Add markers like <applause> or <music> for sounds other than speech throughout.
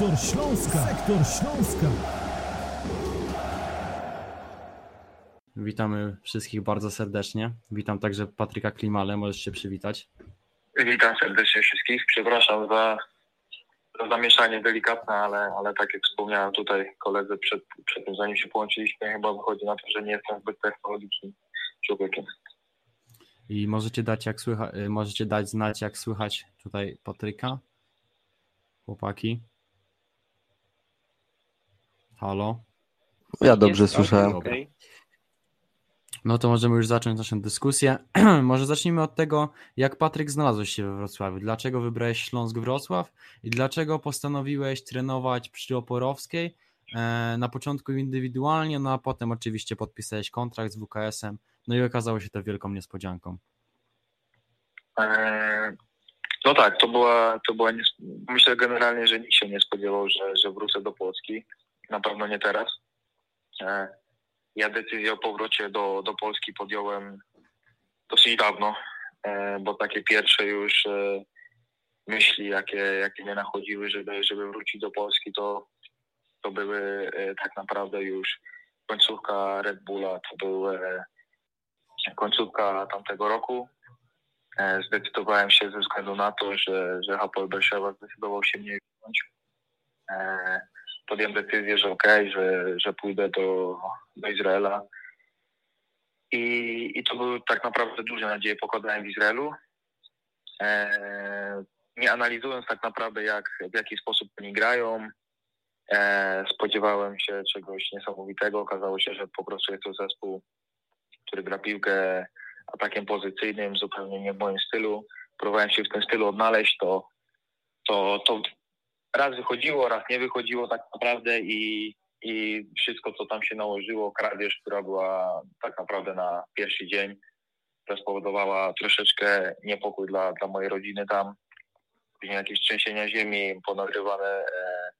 Sektor Śląska. Sektor Śląska. Witamy wszystkich bardzo serdecznie. Witam także Patryka Klimale, możesz się przywitać. Witam serdecznie wszystkich. Przepraszam za, za zamieszanie delikatne, ale, ale tak jak wspomniałem tutaj koledzy przed, przed tym, zanim się połączyliśmy, chyba wychodzi na to, że nie jestem zbyt technologicznym człowiekiem. I możecie dać, jak słycha, y, możecie dać znać, jak słychać tutaj Patryka. Chłopaki. Halo. Ja dobrze słyszałem. Dobra. No to możemy już zacząć naszą dyskusję. <clears throat> Może zacznijmy od tego, jak Patryk znalazłeś się we Wrocławiu. Dlaczego wybrałeś Śląsk Wrocław i dlaczego postanowiłeś trenować przy Oporowskiej? E, Na początku indywidualnie, no a potem oczywiście podpisałeś kontrakt z WKS-em. No i okazało się to wielką niespodzianką. Eee, No tak, to była, to była nies- myślę generalnie, że nikt się nie spodziewał, że, że wrócę do Polski. Na pewno nie teraz. Eee, Ja decyzję o powrocie do, do Polski podjąłem dosyć dawno, eee, bo takie pierwsze już e, myśli, jakie, jakie mnie nachodziły, żeby, żeby wrócić do Polski, to, to były e, tak naprawdę już końcówka Red Bulla, to były końcówka tamtego roku. E, Zdecydowałem się ze względu na to, że, że Hapoel Berszewa zdecydował się mnie wziąć. Podjąłem decyzję, że okej, że, że pójdę do, do Izraela. I, I to były tak naprawdę duże nadzieje pokładałem w Izraelu. E, nie analizując tak naprawdę, jak, w jaki sposób oni grają, e, spodziewałem się czegoś niesamowitego. Okazało się, że po prostu jest to zespół, który gra piłkę atakiem pozycyjnym, zupełnie nie w moim stylu. Próbowałem się w tym stylu odnaleźć, to, to, to raz wychodziło, raz nie wychodziło tak naprawdę i, i wszystko, co tam się nałożyło, kradzież, która była tak naprawdę na pierwszy dzień, to spowodowała troszeczkę niepokój dla, dla mojej rodziny tam. Później jakieś trzęsienia ziemi, ponagrywane e,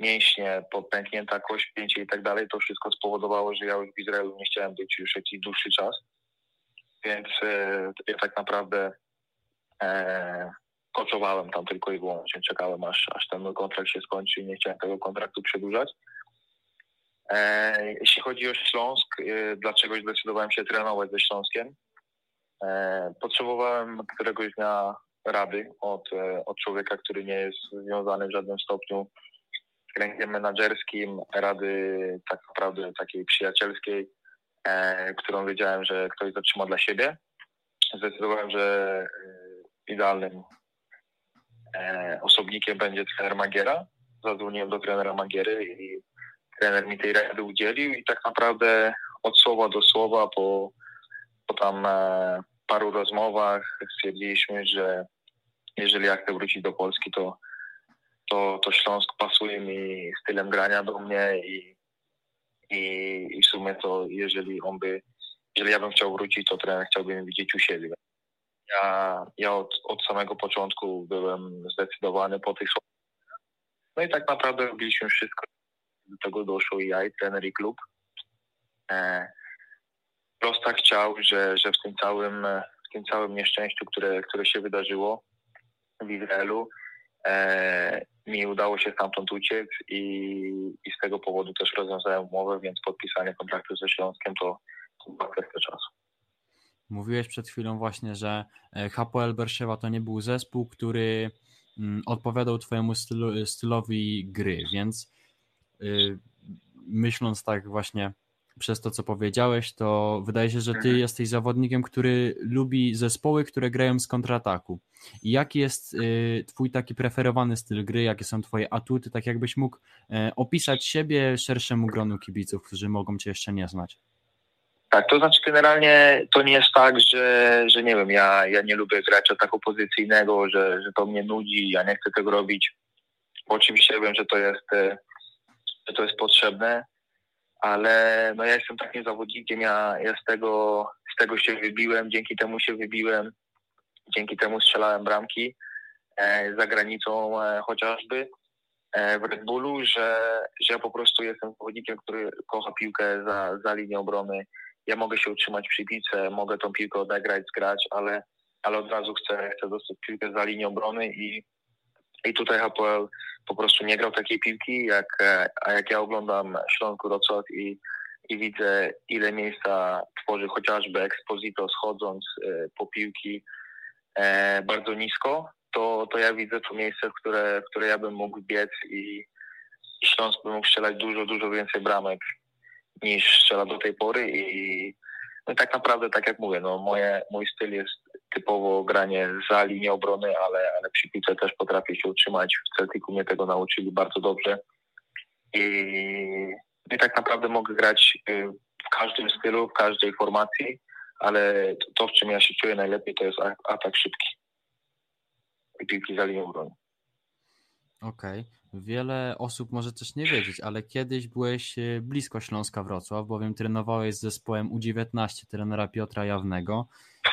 mięśnie, podpęknięta kość, pięcie i tak dalej. To wszystko spowodowało, że ja już w Izraelu nie chciałem być już jakiś dłuższy czas. Więc e, ja tak naprawdę e, koczowałem tam tylko i wyłącznie. Czekałem aż, aż ten mój kontrakt się skończy i nie chciałem tego kontraktu przedłużać. E, jeśli chodzi o Śląsk, e, dlaczego zdecydowałem się trenować ze Śląskiem? E, potrzebowałem któregoś dnia rady od, e, od człowieka, który nie jest związany w żadnym stopniu z kręgiem menadżerskim, rady tak naprawdę takiej przyjacielskiej, e, którą wiedziałem, że ktoś zatrzyma dla siebie. Zdecydowałem, że e, idealnym e, osobnikiem będzie trener Magiera. Zadzwoniłem do trenera Magiery i trener mi tej rady udzielił i tak naprawdę od słowa do słowa po, po tam e, paru rozmowach stwierdziliśmy, że jeżeli ja chcę wrócić do Polski, to, to, to Śląsk pasuje mi stylem grania do mnie i, i, i w sumie to jeżeli on by, jeżeli ja bym chciał wrócić, to trener chciałby mnie widzieć u siebie. Ja, ja od, od samego początku byłem zdecydowany po tych słowach. No i tak naprawdę robiliśmy wszystko. Do tego doszło i ja, i trener, i klub. E, Prosta chciał, że, że w tym całym w tym całym nieszczęściu, które, które się wydarzyło w Izraelu, e, mi udało się stamtąd uciec i, i z tego powodu też rozwiązałem umowę, więc podpisanie kontraktu ze Śląskiem to, to była kwestia czasu. Mówiłeś przed chwilą właśnie, że e, Hapoel Berszewa to nie był zespół, który mm, odpowiadał twojemu stylu, stylowi gry, więc y, myśląc tak właśnie przez to, co powiedziałeś, to wydaje się, że ty Mhm. jesteś zawodnikiem, który lubi zespoły, które grają z kontrataku. I jaki jest y, twój taki preferowany styl gry, jakie są twoje atuty, tak jakbyś mógł e, opisać siebie szerszemu gronu kibiców, którzy mogą cię jeszcze nie znać. Tak, to znaczy generalnie to nie jest tak, że, że nie wiem, ja, ja nie lubię grać ataku pozycyjnego, że, że to mnie nudzi, ja nie chcę tego robić. Bo oczywiście wiem, że to jest, e, że to jest potrzebne, ale no ja jestem takim zawodnikiem, ja, ja z, tego, z tego się wybiłem, dzięki temu się wybiłem, dzięki temu strzelałem bramki e, za granicą e, chociażby e, w Red Bullu, że, że ja po prostu jestem zawodnikiem, który kocha piłkę za, za linią obrony. Ja mogę się utrzymać przy piłce, mogę tą piłkę odegrać, zgrać, ale, ale od razu chcę, chcę dostać piłkę za linią obrony i, i tutaj HPL po prostu nie grał takiej piłki, jak, a jak ja oglądam Śląsk Wrocław i, i widzę ile miejsca tworzy chociażby Exposito schodząc e, po piłki e, bardzo nisko, to, to ja widzę to miejsce, w które, w które ja bym mógł biec i, i Śląsk by mógł strzelać dużo, dużo więcej bramek niż strzela do tej pory i no tak naprawdę, tak jak mówię, no moje, mój styl jest typowo granie za linię obrony, ale, ale przy piłce też potrafię się utrzymać. W Celticu mnie tego nauczyli bardzo dobrze. I, i tak naprawdę mogę grać y, w każdym stylu, w każdej formacji, ale to, w czym ja się czuję najlepiej, to jest atak szybki i piłki za linią obrony. Okej. Okay. Wiele osób może też nie wiedzieć, ale kiedyś byłeś e, blisko Śląska Wrocław, bowiem trenowałeś z zespołem U19 trenera Piotra Jawnego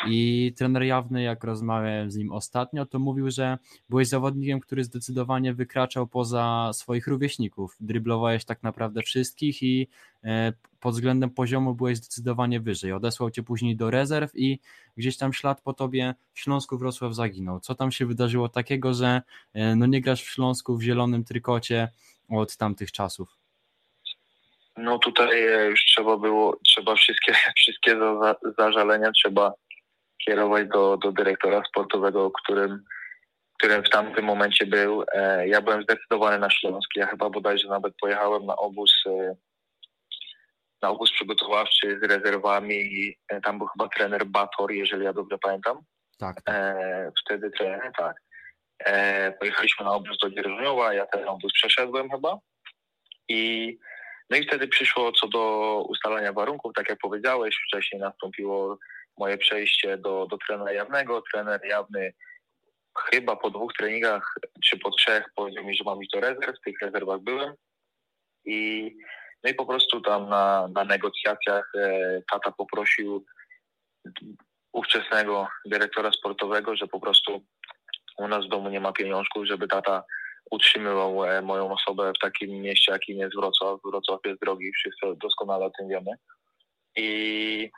i trener Jawny, jak rozmawiałem z nim ostatnio, to mówił, że byłeś zawodnikiem, który zdecydowanie wykraczał poza swoich rówieśników. Dryblowałeś tak naprawdę wszystkich i e, pod względem poziomu byłeś zdecydowanie wyżej. Odesłał cię później do rezerw i gdzieś tam ślad po tobie w Śląsku Wrocław zaginął. Co tam się wydarzyło takiego, że e, no nie grasz w Śląsku w zielonym trykocie od tamtych czasów? No tutaj już trzeba było, trzeba wszystkie, <laughs> wszystkie zażalenia trzeba kierować do, do dyrektora sportowego, którym, którym w tamtym momencie był. E, ja byłem zdecydowany na Śląsk. Ja chyba bodajże nawet pojechałem na obóz e, na obóz przygotowawczy z rezerwami i e, tam był chyba trener Bator, jeżeli ja dobrze pamiętam. Tak. tak. wtedy trener, tak. Pojechaliśmy na obóz do Dzierżoniowa, ja ten obóz przeszedłem chyba i no i wtedy przyszło co do ustalania warunków, tak jak powiedziałeś, wcześniej nastąpiło moje przejście do, do trenera jawnego. Trener jawny chyba po dwóch treningach, czy po trzech powiedział mi, że mam iść do rezerw. W tych rezerwach byłem. I, no i po prostu tam na, na negocjacjach e, tata poprosił ówczesnego dyrektora sportowego, że po prostu u nas w domu nie ma pieniążków, żeby tata utrzymywał e, moją osobę w takim mieście, jakim jest Wrocław. Wrocław jest drogi, wszyscy doskonale o tym wiemy. I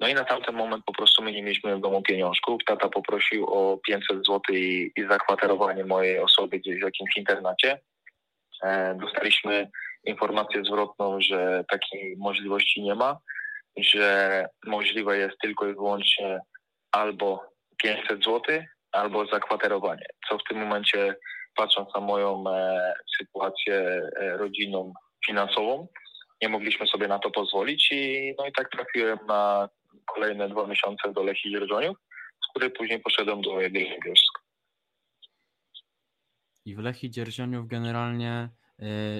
no i na tamten moment po prostu my nie mieliśmy w domu pieniążków. Tata poprosił o 500 zł i, i zakwaterowanie mojej osoby gdzieś w jakimś internacie. E, dostaliśmy informację zwrotną, że takiej możliwości nie ma, że możliwe jest tylko i wyłącznie albo 500 zł, albo zakwaterowanie. Co w tym momencie, patrząc na moją e, sytuację e, rodzinną, finansową, nie mogliśmy sobie na to pozwolić i no i tak trafiłem na kolejne dwa miesiące do Lechii Dzierżoniów, z której później poszedłem do Jagiellonii I w Lechii Dzierżoniów generalnie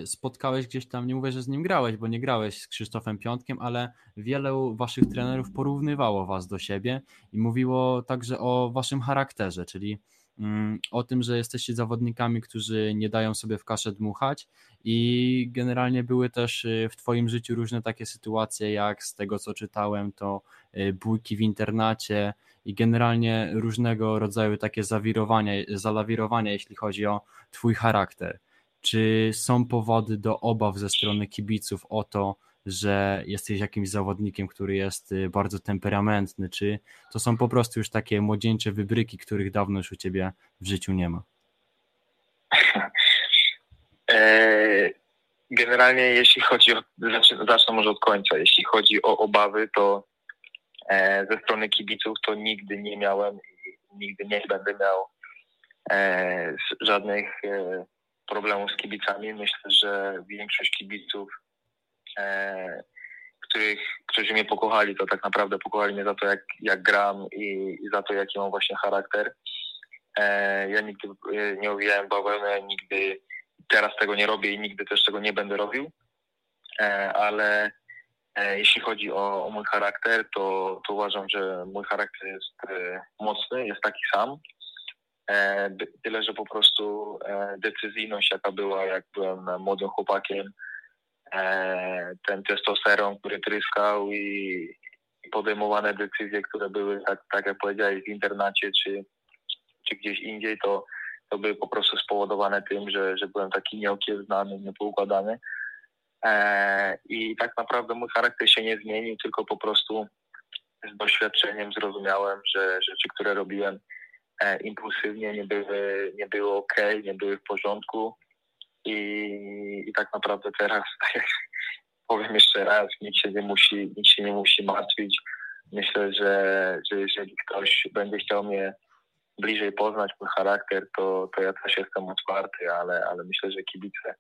spotkałeś gdzieś tam, nie mówię, że z nim grałeś, bo nie grałeś z Krzysztofem Piątkiem, ale wielu waszych trenerów porównywało was do siebie i mówiło także o waszym charakterze, czyli Mm, o tym, że jesteście zawodnikami, którzy nie dają sobie w kaszę dmuchać i generalnie były też y, w Twoim życiu różne takie sytuacje, jak z tego co czytałem, to y, bójki w internacie i generalnie różnego rodzaju takie zawirowania, zalawirowania, jeśli chodzi o Twój charakter. Czy są powody do obaw ze strony kibiców o to, że jesteś jakimś zawodnikiem, który jest y, bardzo temperamentny, czy to są po prostu już takie młodzieńcze wybryki, których dawno już u ciebie w życiu nie ma? <laughs> E, generalnie jeśli chodzi o, zacznę może od końca, jeśli chodzi o obawy, to e, ze strony kibiców to nigdy nie miałem i nigdy nie będę miał e, żadnych problemów z kibicami. Myślę, że większość kibiców e, których, którzy mnie pokochali, to tak naprawdę pokochali mnie za to, jak, jak gram i, i za to, jaki mam właśnie charakter. E, ja nigdy e, nie owijałem bawełnę, nigdy teraz tego nie robię i nigdy też tego nie będę robił, e, ale e, jeśli chodzi o, o, mój charakter, to, to uważam, że mój charakter jest e, mocny, jest taki sam. Tyle, że po prostu decyzyjność, jaka była, jak byłem młodym chłopakiem, E, ten testosteron, który tryskał i podejmowane decyzje, które były, tak, tak jak powiedziałeś, w internacie czy, czy gdzieś indziej, to, to były po prostu spowodowane tym, że, że byłem taki nieokiełznany, niepoukładany. E, I tak naprawdę mój charakter się nie zmienił, tylko po prostu z doświadczeniem zrozumiałem, że rzeczy, które robiłem, e, impulsywnie, nie były, nie były ok, nie były w porządku i, i tak naprawdę teraz, <laughs> tak powiem jeszcze raz, nikt się nie musi, nikt się nie musi martwić. Myślę, że, że jeżeli ktoś będzie chciał mnie bliżej poznać mój charakter, to, to ja też jestem otwarty, ale, ale myślę, że kibice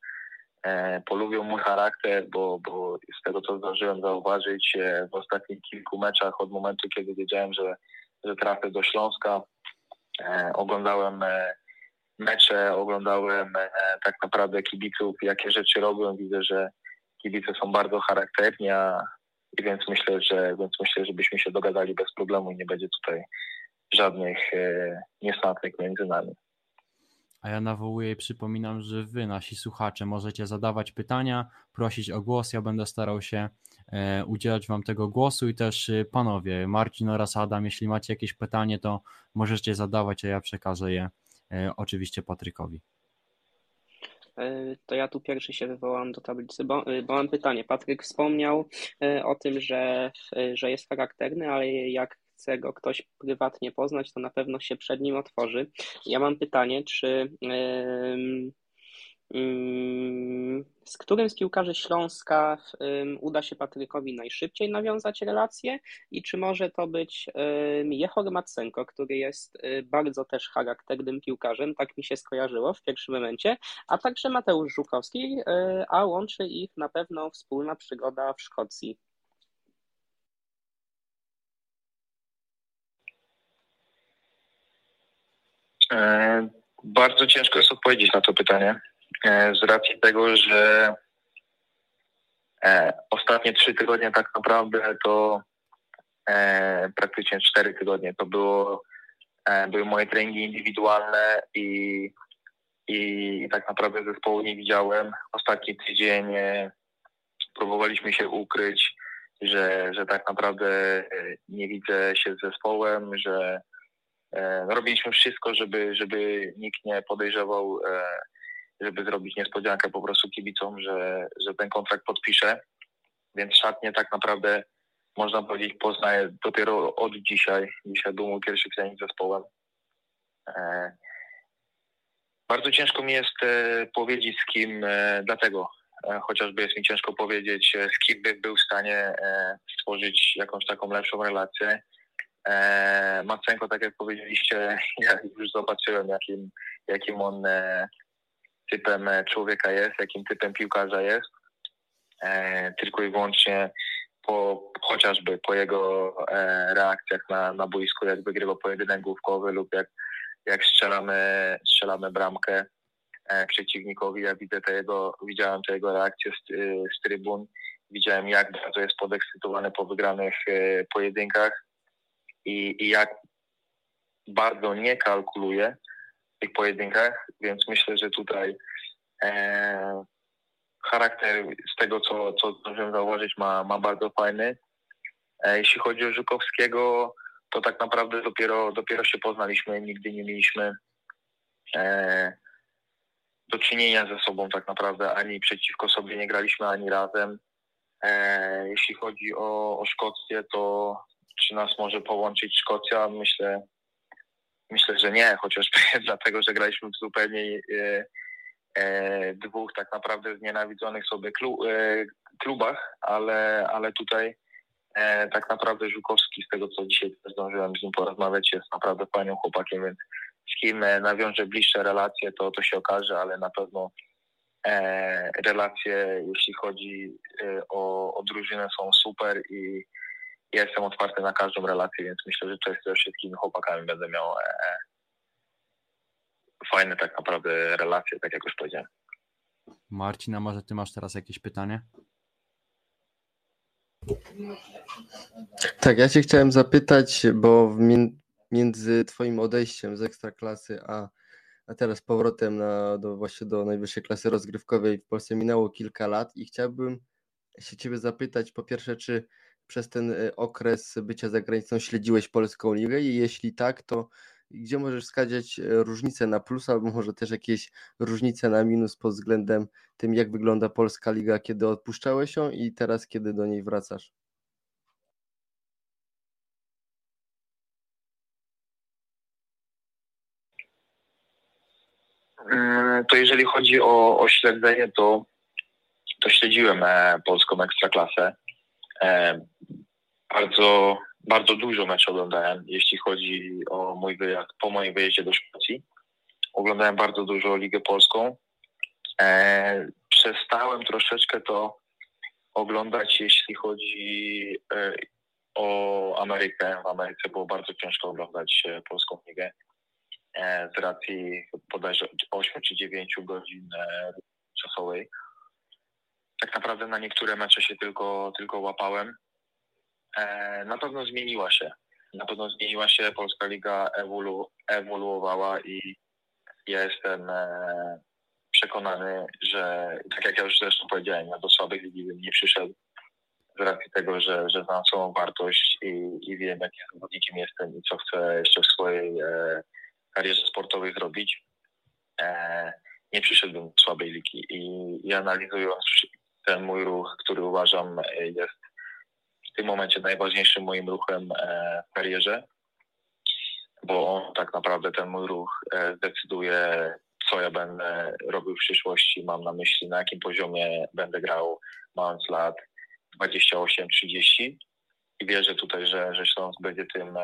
e, polubią mój charakter, bo, bo z tego, co zdążyłem zauważyć e, w ostatnich kilku meczach od momentu, kiedy wiedziałem, że, że trafię do Śląska, oglądałem e, mecze, oglądałem e, tak naprawdę kibiców, jakie rzeczy robią. Widzę, że kibice są bardzo charakterni, a, więc myślę, że więc myślę, że byśmy się dogadali bez problemu i nie będzie tutaj żadnych e, niesnatek między nami. A ja nawołuję i przypominam, że wy, nasi słuchacze, możecie zadawać pytania, prosić o głos. Ja będę starał się e, udzielać wam tego głosu i też e, panowie, Marcin oraz Adam, jeśli macie jakieś pytanie, to możecie zadawać, a ja przekażę je e, oczywiście Patrykowi. To ja tu pierwszy się wywołam do tablicy, bo, bo mam pytanie. Patryk wspomniał o tym, że, że jest charakterny, ale jak chce go ktoś prywatnie poznać, to na pewno się przed nim otworzy. Ja mam pytanie, czy z którym z piłkarzy Śląska uda się Patrykowi najszybciej nawiązać relacje i czy może to być Jehor Matsenko, który jest y, bardzo też charakternym piłkarzem, tak mi się skojarzyło w pierwszym momencie, a także Mateusz Żukowski, y, a łączy ich na pewno wspólna przygoda w Szkocji. Bardzo ciężko jest odpowiedzieć na to pytanie, e, z racji tego, że e, ostatnie trzy tygodnie tak naprawdę to praktycznie cztery tygodnie to było, były moje treningi indywidualne i, i tak naprawdę zespołu nie widziałem. Ostatni tydzień próbowaliśmy się ukryć, że, że tak naprawdę nie widzę się z zespołem, że E, robiliśmy wszystko, żeby, żeby nikt nie podejrzewał, e, żeby zrobić niespodziankę po prostu kibicom, że, że ten kontrakt podpiszę. Więc szatnie tak naprawdę można powiedzieć poznaję dopiero od dzisiaj. Dzisiaj był mój pierwszy trening zespołem. E, bardzo ciężko mi jest powiedzieć z kim, dlatego chociażby jest mi ciężko powiedzieć, z kim bym był w stanie stworzyć jakąś taką lepszą relację. E, Macenko, tak jak powiedzieliście, <laughs> ja już zobaczyłem, jakim, jakim on e, typem człowieka jest, jakim typem piłkarza jest. E, tylko i wyłącznie po, chociażby po jego e, reakcjach na, na boisku, jak wygrywa pojedynek główkowy lub jak, jak strzelamy, strzelamy bramkę e, przeciwnikowi. Ja widzę te jego, widziałem te jego reakcje z, z trybun, widziałem jak bardzo jest podekscytowany po wygranych e, pojedynkach i, i jak bardzo nie kalkuluje w tych pojedynkach, więc myślę, że tutaj e, charakter z tego, co, co zdążyłem zauważyć, ma, ma bardzo fajny. E, jeśli chodzi o Żukowskiego, to tak naprawdę dopiero, dopiero się poznaliśmy, nigdy nie mieliśmy e, do czynienia ze sobą tak naprawdę, ani przeciwko sobie nie graliśmy, ani razem. E, jeśli chodzi o, o Szkocję, to czy nas może połączyć Szkocja? Myślę, myślę, że nie, chociażby <laughs> dlatego, że graliśmy w zupełnie e, e, dwóch tak naprawdę znienawidzonych sobie e, klubach, ale, ale tutaj e, tak naprawdę Żukowski, z tego co dzisiaj zdążyłem z nim porozmawiać, jest naprawdę fajnym chłopakiem, więc z kim e, nawiążę bliższe relacje, to, to się okaże, ale na pewno e, relacje, jeśli chodzi o, o drużynę są super i ja jestem otwarty na każdą relację, więc myślę, że też ze wszystkimi chłopakami będę miał e, fajne tak naprawdę relacje, tak jak już powiedziałem. Marcin, a może ty masz teraz jakieś pytanie? Tak, ja cię chciałem zapytać, bo między twoim odejściem z ekstraklasy, a, a teraz powrotem na, do, właśnie do najwyższej klasy rozgrywkowej w Polsce minęło kilka lat i chciałbym się ciebie zapytać po pierwsze, czy przez ten e, okres bycia za granicą śledziłeś polską ligę i jeśli tak, to gdzie możesz wskazać e, różnice na plus, albo może też jakieś różnice na minus pod względem tym, jak wygląda polska liga, kiedy odpuszczałeś ją i teraz, kiedy do niej wracasz? Mm, To jeżeli chodzi o, o śledzenie, to, to śledziłem e, polską ekstraklasę. E, bardzo, bardzo dużo meczów oglądałem, jeśli chodzi o mój wyjazd, po moim wyjeździe do Szkocji. Oglądałem bardzo dużo Ligę Polską. E, przestałem troszeczkę to oglądać, jeśli chodzi e, o Amerykę. W Ameryce było bardzo ciężko oglądać polską ligę z racji bodajże 8 czy 9 godzin czasowej. Tak naprawdę na niektóre mecze się tylko, tylko łapałem. E, Na pewno zmieniła się. Na pewno zmieniła się, Polska Liga ewolu, ewoluowała i ja jestem e, przekonany, że tak jak ja już zresztą powiedziałem, ja do słabej ligi bym nie przyszedł z racji tego, że, że znam swoją wartość i, i wiem, jakim zawodnikiem jestem i co chcę jeszcze w swojej e, karierze sportowej zrobić. E, nie przyszedłbym do słabej ligi i, i analizując ten mój ruch, który uważam e, jest w tym momencie najważniejszym moim ruchem e, w karierze, bo on tak naprawdę ten mój ruch e, zdecyduje, co ja będę robił w przyszłości. Mam na myśli, na jakim poziomie będę grał, mając lat 28-30 i wierzę tutaj, że, że Śląsk będzie tym,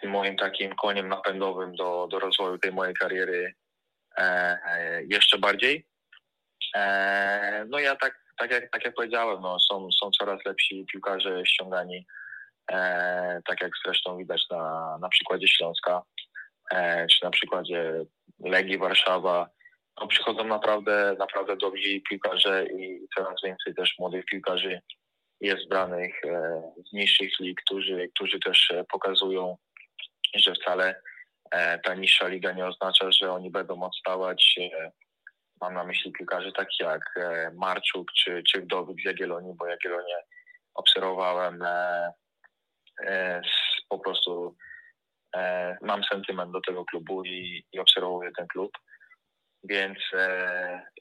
tym moim takim koniem napędowym do, do rozwoju tej mojej kariery jeszcze bardziej. E, no ja tak, tak, jak, tak jak powiedziałem, no, są, są coraz lepsi piłkarze ściągani, e, tak jak zresztą widać na, na przykładzie Śląska, e, czy na przykładzie Legii Warszawa. No, przychodzą naprawdę, naprawdę dobrzy piłkarze i coraz więcej też młodych piłkarzy jest branych e, z niższych lig, którzy, którzy też e, pokazują, że wcale e, ta niższa liga nie oznacza, że oni będą odstawać. Mam na myśli piłkarzy takich jak e, Marczuk czy, czy Wdowik z Jagiellonii, bo Jagiellonię obserwowałem e, e, po prostu mam sentyment do tego klubu i, i obserwuję ten klub. Więc,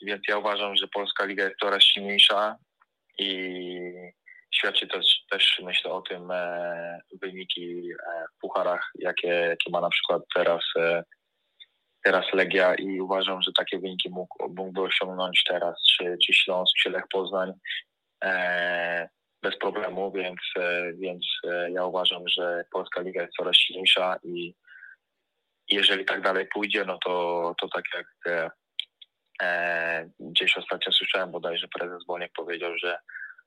więc ja uważam, że polska liga jest coraz silniejsza i świadczy też, też myślę o tym wyniki w pucharach, jakie, jakie ma na przykład teraz, teraz Legia i uważam, że takie wyniki mógł, mógłby osiągnąć teraz czy, czy Śląsk, czy Lech Poznań e, bez problemu, więc, e, więc e, ja uważam, że polska liga jest coraz silniejsza i jeżeli tak dalej pójdzie, no to, to tak jak e, e, gdzieś ostatnio słyszałem bodajże prezes Boniek powiedział, że,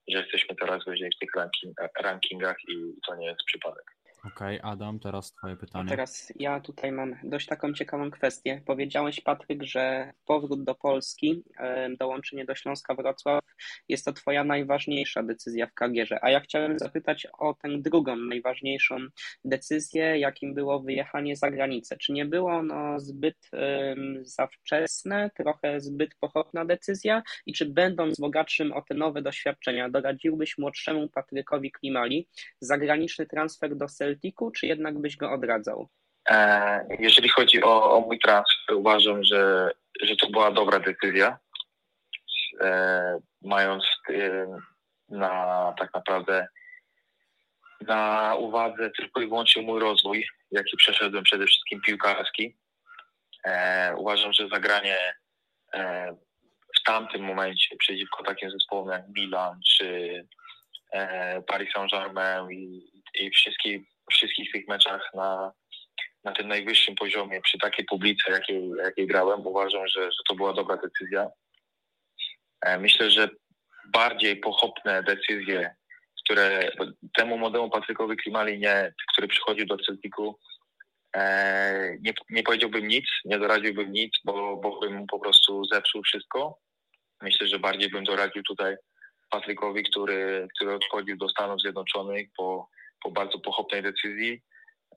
że jesteśmy coraz wyżej w tych ranking, rankingach i to nie jest przypadek. Okej, Adam, teraz twoje A pytanie. teraz ja tutaj mam dość taką ciekawą kwestię. Powiedziałeś, Patryk, że powrót do Polski, dołączenie do Śląska Wrocław jest to twoja najważniejsza decyzja w karierze. A ja chciałem zapytać o tę drugą najważniejszą decyzję, jakim było wyjechanie za granicę. Czy nie było ono zbyt em, za wczesne, trochę zbyt pochopna decyzja? I czy będąc bogatszym o te nowe doświadczenia, doradziłbyś młodszemu Patrykowi Klimali zagraniczny transfer do Czy jednak byś go odradzał? E, jeżeli chodzi o, o mój transfer, uważam, że, że to była dobra decyzja. E, mając e, na tak naprawdę na uwadze tylko i wyłącznie mój rozwój, jaki przeszedłem przede wszystkim piłkarski. E, uważam, że zagranie e, w tamtym momencie przeciwko takim zespołom jak Milan czy e, Paris Saint-Germain i, i wszystkich tych meczach na, na tym najwyższym poziomie, przy takiej publice, jakiej, jakiej grałem, uważam, że, że to była dobra decyzja. E, Myślę, że bardziej pochopne decyzje, które temu młodemu Patrykowi Klimali, nie, który przychodził do Celticu, e, nie, nie powiedziałbym nic, nie doradziłbym nic, bo, bo bym mu po prostu zepsuł wszystko. Myślę, że bardziej bym doradził tutaj Patrykowi, który, który odchodził do Stanów Zjednoczonych po, po bardzo pochopnej decyzji,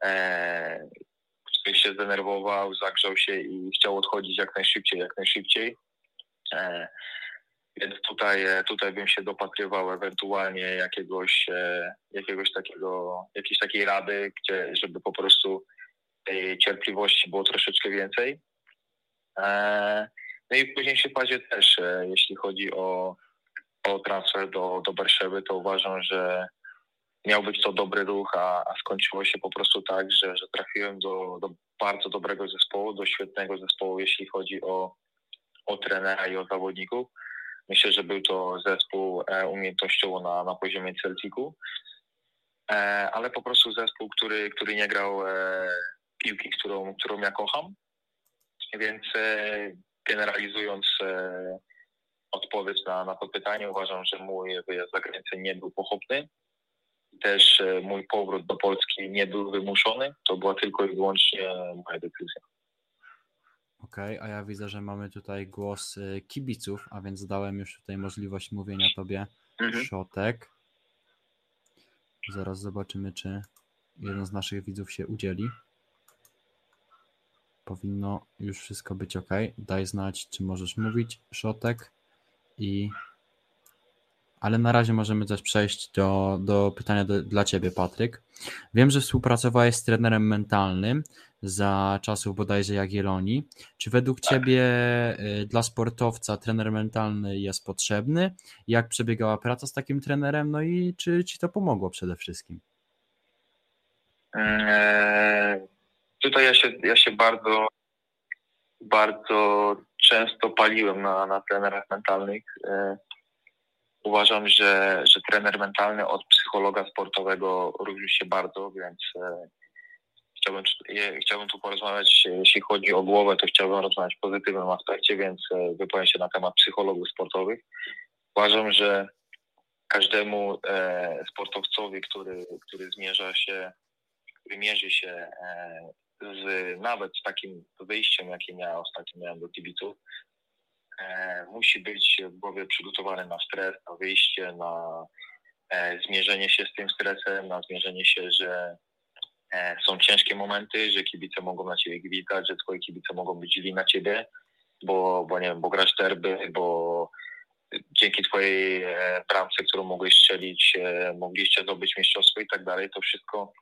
e, który się zdenerwował, zagrzał się i chciał odchodzić jak najszybciej, jak najszybciej. E, więc tutaj, e, tutaj bym się dopatrywał ewentualnie jakiegoś, e, jakiegoś takiego, jakiejś takiej rady, gdzie, żeby po prostu tej cierpliwości było troszeczkę więcej. E, No i w późniejszej fazie też, jeśli chodzi o, o transfer do, do Berszewy, to uważam, że, miał być to dobry ruch, a, a skończyło się po prostu tak, że, że trafiłem do, do bardzo dobrego zespołu, do świetnego zespołu, jeśli chodzi o, o trenera i o zawodników. Myślę, że był to zespół e, umiejętnościowo na, na poziomie Celticu, e, ale po prostu zespół, który, który nie grał e, piłki, którą, którą ja kocham. Więc generalizując odpowiedź na, na to pytanie, uważam, że mój wyjazd za granicę nie był pochopny. Też mój powrót do Polski nie był wymuszony. To była tylko i wyłącznie moja decyzja. Okej, okay, a ja widzę, że mamy tutaj głos y, kibiców, a więc dałem już tutaj możliwość mówienia tobie mhm. szotek. Zaraz zobaczymy, czy jeden z naszych widzów się udzieli. Powinno już wszystko być ok. Daj znać, czy możesz mówić szotek i ale na razie możemy też przejść do, do pytania do, dla Ciebie, Patryk. Wiem, że współpracowałeś z trenerem mentalnym za czasów bodajże Jagiellonii. Czy według tak. Ciebie y, dla sportowca trener mentalny jest potrzebny? Jak przebiegała praca z takim trenerem? No i czy Ci to pomogło przede wszystkim? Eee, tutaj ja się, ja się bardzo, bardzo często paliłem na, na trenerach mentalnych. Eee, uważam, że, że trener mentalny od psychologa sportowego różni się bardzo, więc e, chciałbym, chciałbym tu porozmawiać, jeśli chodzi o głowę, to chciałbym rozmawiać w pozytywnym aspekcie, więc e, wypowiem się na temat psychologów sportowych. Uważam, że każdemu e, sportowcowi, który, który zmierza się, który mierzy się z nawet z takim wyjściem, jakim ja ostatnio miałem do kibiców, musi być w głowie przygotowany na stres, na wyjście, na e, zmierzenie się z tym stresem, na zmierzenie się, że e, są ciężkie momenty, że kibice mogą na ciebie gwitać, że twoi kibice mogą być źli na ciebie, bo, bo nie wiem, bo grasz derby, bo dzięki twojej bramce, którą mogłeś strzelić, mogliście zdobyć mistrzostwo i tak dalej, to wszystko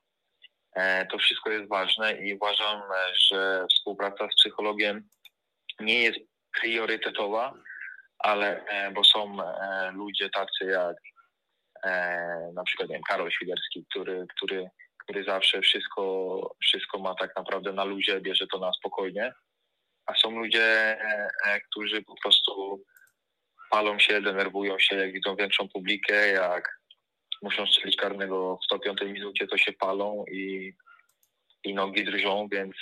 to wszystko jest ważne i uważam, że współpraca z psychologiem nie jest priorytetowa, ale e, bo są e, ludzie tacy jak e, na przykład nie wiem, Karol Świderski, który, który, który zawsze wszystko, wszystko ma tak naprawdę na luzie, bierze to na spokojnie, a są ludzie, którzy po prostu palą się, denerwują się, jak widzą większą publikę, jak muszą strzelić karnego w 105 minucie, to się palą i, i nogi drżą, więc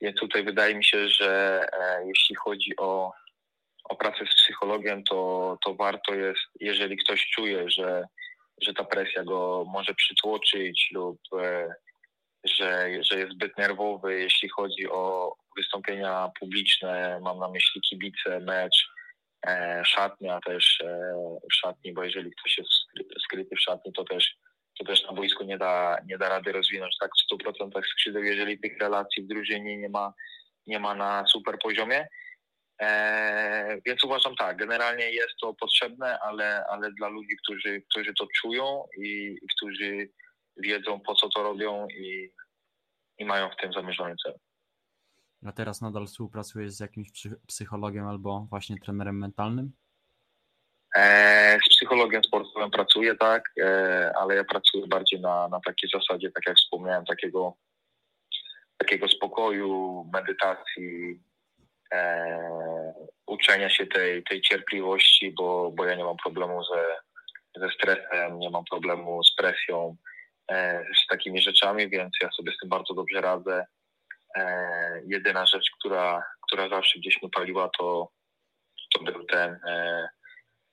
więc tutaj wydaje mi się, że e, jeśli chodzi o, o pracę z psychologiem, to, to warto jest, jeżeli ktoś czuje, że, że ta presja go może przytłoczyć lub e, że, że jest zbyt nerwowy, jeśli chodzi o wystąpienia publiczne, mam na myśli kibice, mecz, e, szatnia też w szatni, bo jeżeli ktoś jest skryty w szatni, to też to też na boisku nie da, nie da rady rozwinąć tak w 100% skrzydeł, jeżeli tych relacji w drużynie nie ma, nie ma na super poziomie. Eee, więc uważam tak, generalnie jest to potrzebne, ale, ale dla ludzi, którzy, którzy to czują i, i którzy wiedzą po co to robią i, i mają w tym zamierzony cel. A teraz nadal współpracujesz z jakimś psychologiem albo właśnie trenerem mentalnym? E, z psychologiem sportowym pracuję, tak, e, ale ja pracuję bardziej na, na takiej zasadzie, tak jak wspomniałem, takiego, takiego spokoju, medytacji, e, uczenia się tej, tej cierpliwości, bo, bo ja nie mam problemu ze, ze stresem, nie mam problemu z presją, e, z takimi rzeczami, więc ja sobie z tym bardzo dobrze radzę. E, jedyna rzecz, która, która zawsze gdzieś mi paliła, to, to był ten e,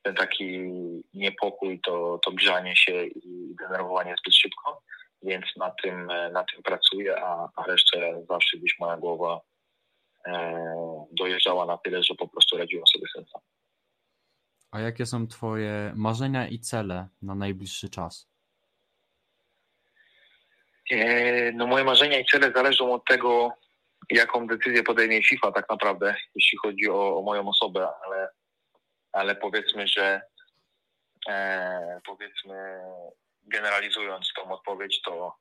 ten taki niepokój, to, to grzanie się i denerwowanie zbyt szybko, więc na tym, na tym pracuję, a, a resztę zawsze gdzieś moja głowa e, dojeżdżała na tyle, że po prostu radziłem sobie z tym A jakie są Twoje marzenia i cele na najbliższy czas? E, no moje marzenia i cele zależą od tego, jaką decyzję podejmie FIFA tak naprawdę, jeśli chodzi o, o moją osobę, ale ale powiedzmy, że e, powiedzmy generalizując tą odpowiedź, to,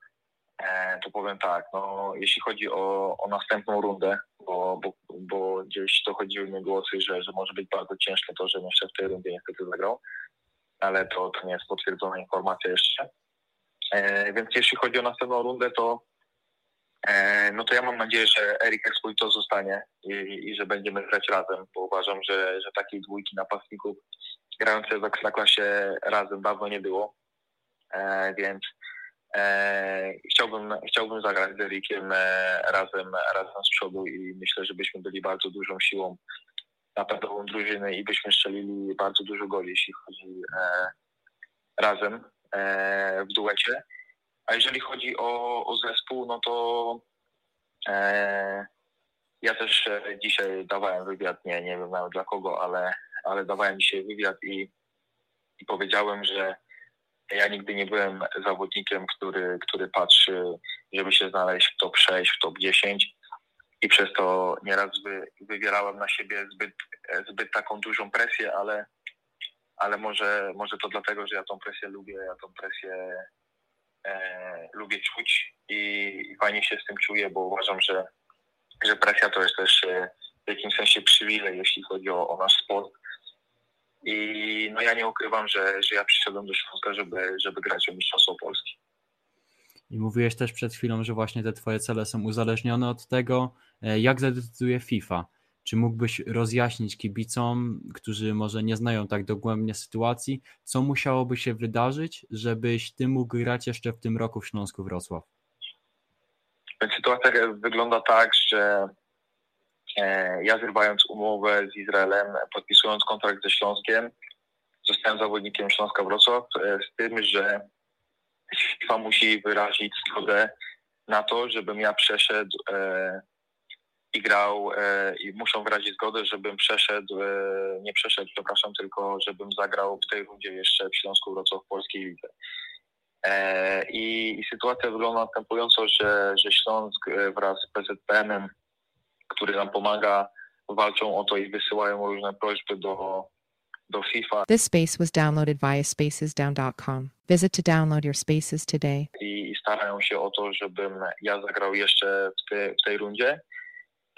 e, to powiem tak, no, jeśli chodzi o, o następną rundę, bo, bo, bo gdzieś dochodziły mi głosy, że, że może być bardzo ciężkie to, że jeszcze w tej rundzie niestety zagrał, ale to, to nie jest potwierdzona informacja jeszcze. E, więc jeśli chodzi o następną rundę, to no to ja mam nadzieję, że Erik Expolito zostanie i, i że będziemy grać razem, bo uważam, że, że takiej dwójki napastników grających w Ekstraklasie razem dawno nie było. E, więc e, chciałbym, chciałbym zagrać z Erikiem e, razem, razem z przodu i myślę, że byśmy byli bardzo dużą siłą napędową drużyny i byśmy strzelili bardzo dużo goli, jeśli chodzi e, razem e, w duecie. A jeżeli chodzi o, o zespół, no to e, ja też e, dzisiaj dawałem wywiad, nie, nie wiem nawet dla kogo, ale, ale dawałem dzisiaj wywiad i, i powiedziałem, że ja nigdy nie byłem zawodnikiem, który, który patrzy, żeby się znaleźć w top 6, w top 10 i przez to nieraz wy, wywierałem na siebie zbyt, zbyt taką dużą presję, ale, ale może, może to dlatego, że ja tą presję lubię, ja tą presję lubię czuć i, i fajnie się z tym czuję, bo uważam, że, że presja to jest też e, w jakimś sensie przywilej, jeśli chodzi o, o nasz sport. I no ja nie ukrywam, że, że ja przyszedłem do Śląska, żeby, żeby grać o Mistrzostwo Polski. I mówiłeś też przed chwilą, że właśnie te twoje cele są uzależnione od tego, e, jak zadecyduje FIFA. Czy mógłbyś rozjaśnić kibicom, którzy może nie znają tak dogłębnie sytuacji, co musiałoby się wydarzyć, żebyś ty mógł grać jeszcze w tym roku w Śląsku Wrocław? Sytuacja wygląda tak, że e, ja zrywając umowę z Izraelem, podpisując kontrakt ze Śląskiem, zostałem zawodnikiem Śląska Wrocław, e, z tym, że FIFA musi wyrazić zgodę na to, żebym ja przeszedł e, i grał e, i muszą wyrazić zgodę, żebym przeszedł, e, nie przeszedł, przepraszam, tylko żebym zagrał w tej rundzie jeszcze w Śląsku Wrocław w Polskiej Lidze. E, I, I, sytuacja wygląda następująco, że, że Śląsk wraz z PZPN-em, który nam pomaga, walczą o to i wysyłają różne prośby do, do FIFA. This space was downloaded via spacesdown.com. Visit to download your spaces today. I, I starają się o to, żebym ja zagrał jeszcze w, te, w tej rundzie.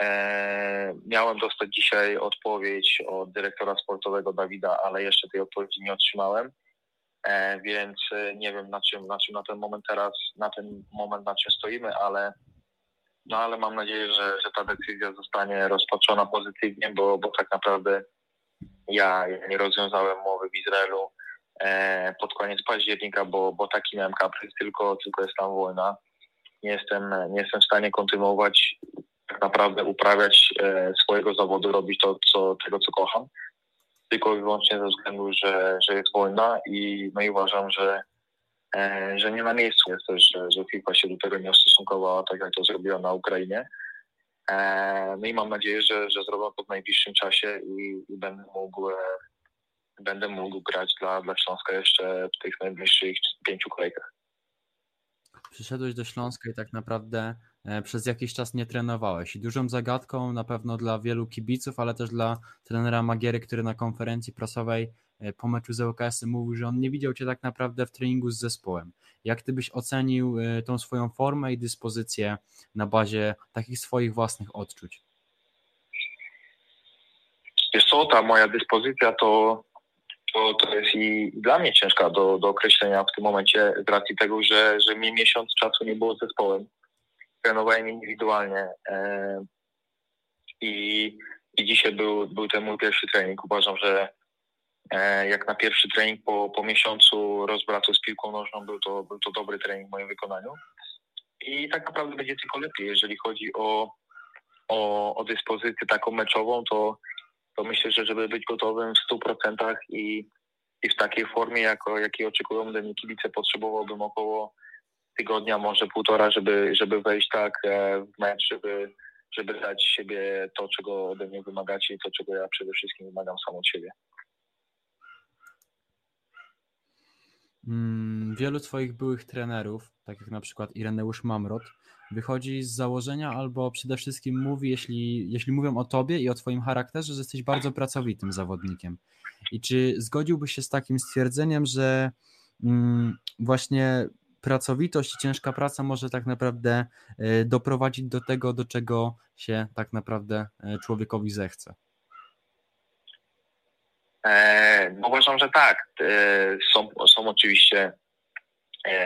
E, miałem dostać dzisiaj odpowiedź od dyrektora sportowego Dawida, ale jeszcze tej odpowiedzi nie otrzymałem. E, więc e, nie wiem na czym, na czym na ten moment teraz, na ten moment na czym stoimy, ale no ale mam nadzieję, że, że ta decyzja zostanie rozpatrzona pozytywnie, bo, bo tak naprawdę ja, ja nie rozwiązałem mowy w Izraelu pod koniec października, bo, bo taki miałem kaprys, tylko, tylko jest tam wojna. Nie jestem, nie jestem w stanie kontynuować tak naprawdę uprawiać e, swojego zawodu, robić to, co, tego, co kocham, tylko i wyłącznie ze względu, że, że jest wojna i, no i uważam, że, e, że nie na miejscu jest też, że, że FIFA się do tego nie ustosunkowała tak, jak to zrobiła na Ukrainie. E, no i mam nadzieję, że, że zrobią to w najbliższym czasie i, i będę mógł będę mógł grać dla, dla Śląska jeszcze w tych najbliższych pięciu kolejkach. Przyszedłeś do Śląska i tak naprawdę przez jakiś czas nie trenowałeś. I dużą zagadką na pewno dla wielu kibiców, ale też dla trenera Magiery, który na konferencji prasowej po meczu z ŁKS mówił, że on nie widział cię tak naprawdę w treningu z zespołem. Jak ty byś ocenił tą swoją formę i dyspozycję na bazie takich swoich własnych odczuć? Wiesz co, ta moja dyspozycja to, to, to jest i dla mnie ciężka do, do określenia w tym momencie z racji tego, że, że mi miesiąc czasu nie było z zespołem trenowałem indywidualnie e, i, i dzisiaj był, był ten mój pierwszy trening. Uważam, że e, jak na pierwszy trening po, po miesiącu rozbratu z piłką nożną był to, był to dobry trening w moim wykonaniu. I tak naprawdę będzie tylko lepiej, jeżeli chodzi o, o, o dyspozycję taką meczową, to, to myślę, że żeby być gotowym w 100% i, i w takiej formie, jako, jakiej oczekują mnie kibice, potrzebowałbym około tygodnia, może półtora, żeby, żeby wejść tak e, w mecz, żeby, żeby dać siebie to, czego ode mnie wymagacie i to, czego ja przede wszystkim wymagam sam od siebie. Mm, wielu Twoich byłych trenerów, tak jak na przykład Ireneusz Mamrot, wychodzi z założenia albo przede wszystkim mówi, jeśli, jeśli mówią o Tobie i o Twoim charakterze, że jesteś bardzo pracowitym zawodnikiem. I czy zgodziłbyś się z takim stwierdzeniem, że mm, właśnie pracowitość i ciężka praca może tak naprawdę e, doprowadzić do tego, do czego się tak naprawdę e, człowiekowi zechce? E, no uważam, że tak. Są, są oczywiście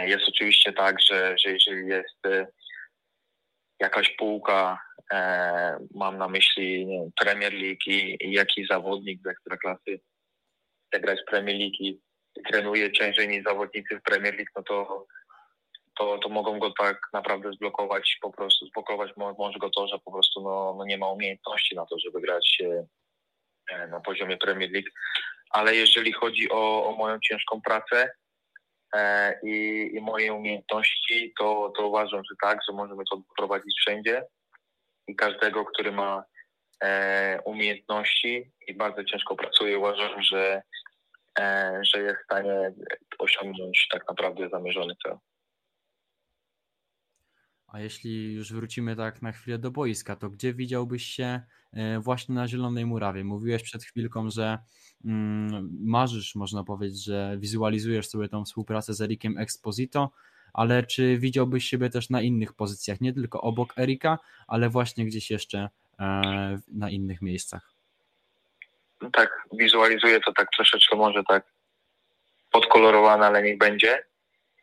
Jest oczywiście tak, że, że jeżeli jest jakaś półka, mam na myśli wiem, Premier League i, i jakiś zawodnik z ekstraklasy chce grać Premier League i trenuje ciężej niż zawodnicy w Premier League, no to, to, to mogą go tak naprawdę zblokować, po prostu zblokować mo- może go to, że po prostu no, no nie ma umiejętności na to, żeby grać e, e, na poziomie Premier League. Ale jeżeli chodzi o, o moją ciężką pracę, e, i, i moje umiejętności, to, to uważam, że tak, że możemy to prowadzić wszędzie i każdego, który ma e, umiejętności i bardzo ciężko pracuje, uważam, że, e, że jest w stanie osiągnąć tak naprawdę zamierzony cel. A jeśli już wrócimy tak na chwilę do boiska, to gdzie widziałbyś się e, właśnie na Zielonej Murawie? Mówiłeś przed chwilką, że mm, marzysz, można powiedzieć, że wizualizujesz sobie tą współpracę z Erikiem Exposito, ale czy widziałbyś siebie też na innych pozycjach, nie tylko obok Erika, ale właśnie gdzieś jeszcze e, na innych miejscach? No tak, wizualizuję to tak troszeczkę może tak podkolorowane, ale niech będzie.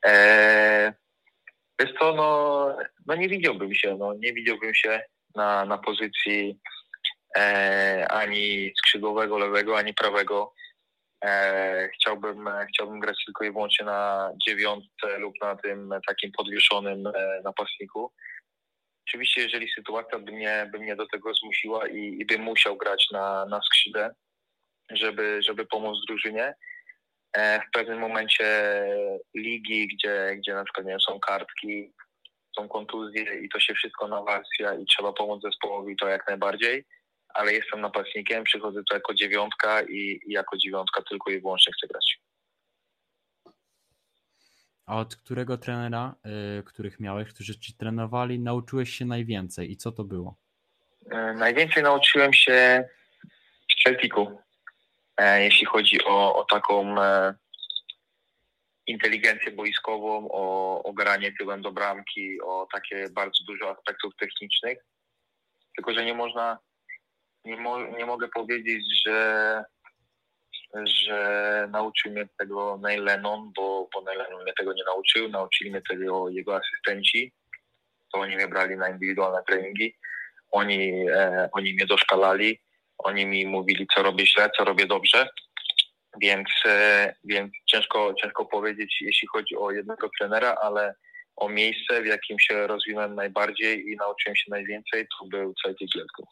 Eee, wiesz co, no, no nie widziałbym się, no nie widziałbym się na, na pozycji e, ani skrzydłowego lewego, ani prawego. E, chciałbym, chciałbym grać tylko i wyłącznie na dziewiątce lub na tym takim podwieszonym e, napastniku. Oczywiście, jeżeli sytuacja by mnie, by mnie do tego zmusiła i, i bym musiał grać na, na skrzydle, żeby, żeby pomóc drużynie, w pewnym momencie ligi, gdzie, gdzie na przykład nie wiem, są kartki, są kontuzje i to się wszystko nawarstwia i trzeba pomóc zespołowi, to jak najbardziej, ale jestem napastnikiem, przychodzę tu jako dziewiątka i, i jako dziewiątka tylko i wyłącznie chcę grać. A od którego trenera, y, których miałeś, którzy ci trenowali, nauczyłeś się najwięcej i co to było? E, Najwięcej nauczyłem się w Celticu, e, jeśli chodzi o, o taką e, inteligencję boiskową, o, o granie tyłem do bramki, o takie bardzo dużo aspektów technicznych. Tylko, że nie można, nie, mo, nie mogę powiedzieć, że, że nauczył mnie tego Neil Lennon, bo, bo Neil Lennon mnie tego nie nauczył. Nauczyli mnie tego jego asystenci. To oni mnie brali na indywidualne treningi. Oni, e, oni mnie doszkalali, oni mi mówili, co robię źle, co robię dobrze, więc, e, więc ciężko, ciężko powiedzieć, jeśli chodzi o jednego trenera, ale o miejsce, w jakim się rozwinąłem najbardziej i nauczyłem się najwięcej, to był Celtic Glasgow.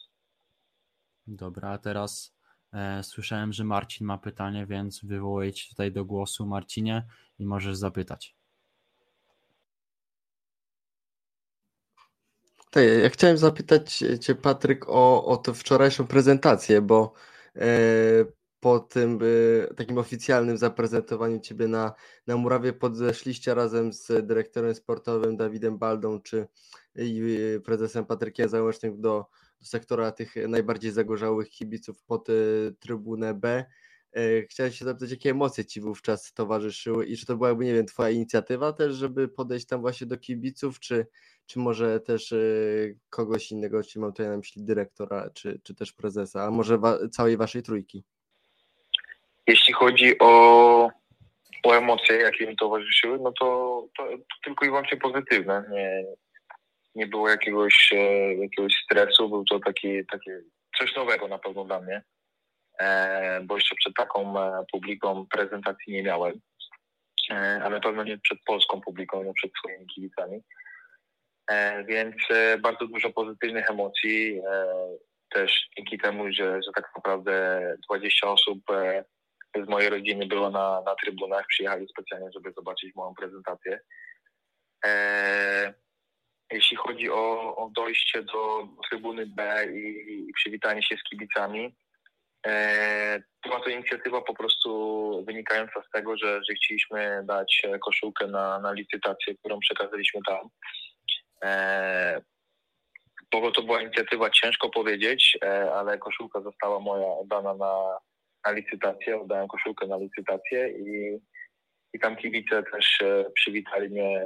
Dobra, a teraz e, słyszałem, że Marcin ma pytanie, więc wywołuję cię tutaj do głosu, Marcinie, i możesz zapytać. Tak, ja chciałem zapytać Cię, Patryk, o, o tę wczorajszą prezentację, bo e, po tym e, takim oficjalnym zaprezentowaniu Ciebie na, na Murawie podeszliście razem z dyrektorem sportowym Dawidem Baldą czy e, prezesem Patrykiem Załęcznym do, do sektora tych najbardziej zagorzałych kibiców pod trybunę B. E, Chciałem się zapytać, jakie emocje Ci wówczas towarzyszyły i czy to była jakby, nie wiem, Twoja inicjatywa też, żeby podejść tam właśnie do kibiców, czy, czy może też e, kogoś innego, czy mam tutaj na myśli dyrektora, czy, czy też prezesa, a może wa- całej Waszej trójki? Jeśli chodzi o, o emocje, jakie mi towarzyszyły, no to, to, to tylko i wyłącznie pozytywne. Nie, nie było jakiegoś, e, jakiegoś stresu, był to taki, taki coś nowego na pewno dla mnie, bo jeszcze przed taką e, publiką prezentacji nie miałem, e, a na pewno nie przed polską publiką, nie przed swoimi kibicami. E, więc e, bardzo dużo pozytywnych emocji, e, też dzięki temu, że, że tak naprawdę 20 osób e, z mojej rodziny było na, na trybunach, przyjechali specjalnie, żeby zobaczyć moją prezentację. E, jeśli chodzi o, o dojście do trybuny B i, i przywitanie się z kibicami, e, była to inicjatywa po prostu wynikająca z tego, że, że chcieliśmy dać e, koszulkę na, na licytację, którą przekazaliśmy tam. E, bo to była inicjatywa, ciężko powiedzieć, e, ale koszulka została moja oddana na, na licytację, oddałem koszulkę na licytację i, i tam kibice też e, przywitali mnie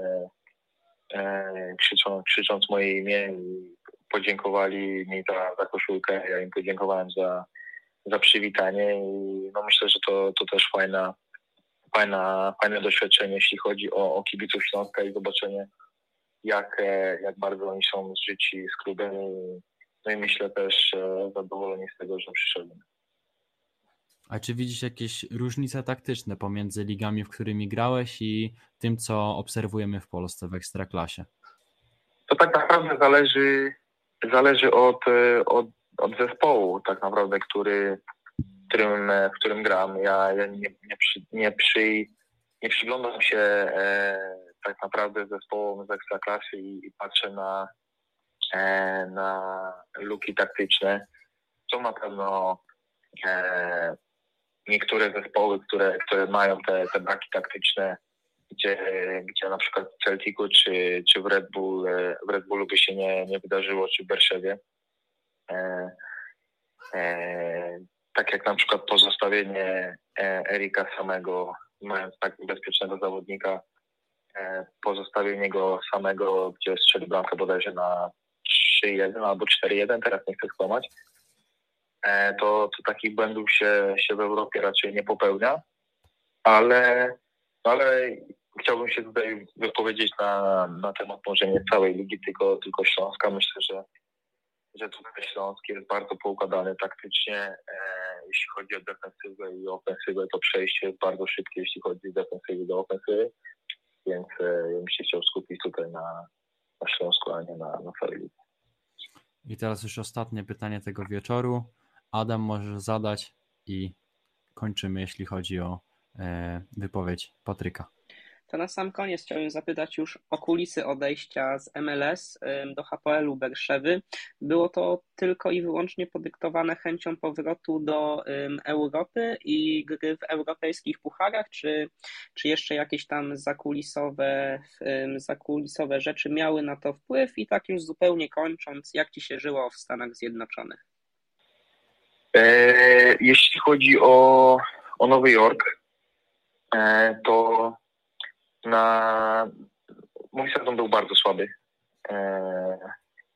e, krzyczą, krzycząc moje imię i podziękowali mi za, za koszulkę, ja im podziękowałem za, za przywitanie i no myślę, że to, to też fajna, fajna, fajne doświadczenie, jeśli chodzi o, o kibiców Śląska i zobaczenie, jak, e, jak bardzo oni są zżyci z klubem. No i myślę też e, zadowoleni z tego, że przyszedłem. A czy widzisz jakieś różnice taktyczne pomiędzy ligami, w którymi grałeś i tym, co obserwujemy w Polsce w Ekstraklasie? To tak naprawdę zależy, zależy od, e, od, od zespołu, tak naprawdę, który, w, którym, w którym gram. Ja, ja nie, nie, przy, nie, przy, nie przyglądam się e, tak naprawdę zespołom z Ekstraklasy i, i patrzę na, e, na luki taktyczne. Są na pewno e, niektóre zespoły, które, które mają te, te braki taktyczne, gdzie, gdzie na przykład w Celticu czy, czy w Red Bull e, w Red Bullu by się nie, nie wydarzyło, czy w Berszewie. E, e, tak jak na przykład pozostawienie e, Erika samego, mając tak bezpiecznego zawodnika, pozostawienie go samego, gdzie strzelił bramkę bodajże na 3-1 albo 4-1, teraz nie chcę skłamać, to, to takich błędów się, się w Europie raczej nie popełnia, ale, ale chciałbym się tutaj wypowiedzieć na, na temat może nie całej ligi, tylko, tylko Śląska. Myślę, że, że tutaj Śląsk jest bardzo poukładany taktycznie. E, jeśli chodzi o defensywę i ofensywę, to przejście jest bardzo szybkie, jeśli chodzi z defensywy do ofensywy, więc e, ja bym się chciał skupić tutaj na, na Śląsku, a nie na, na lidze. I teraz już ostatnie pytanie tego wieczoru. Adam możesz zadać i kończymy, jeśli chodzi o e, wypowiedź Patryka. To na sam koniec chciałbym zapytać już o kulisy odejścia z MLS do HPL-u Berszewy. Było to tylko i wyłącznie podyktowane chęcią powrotu do Europy i gry w europejskich pucharach, czy, czy jeszcze jakieś tam zakulisowe, zakulisowe rzeczy miały na to wpływ? I tak już zupełnie kończąc, jak ci się żyło w Stanach Zjednoczonych? E, jeśli chodzi o, o Nowy Jork, e, to na mój sezon był bardzo słaby. E,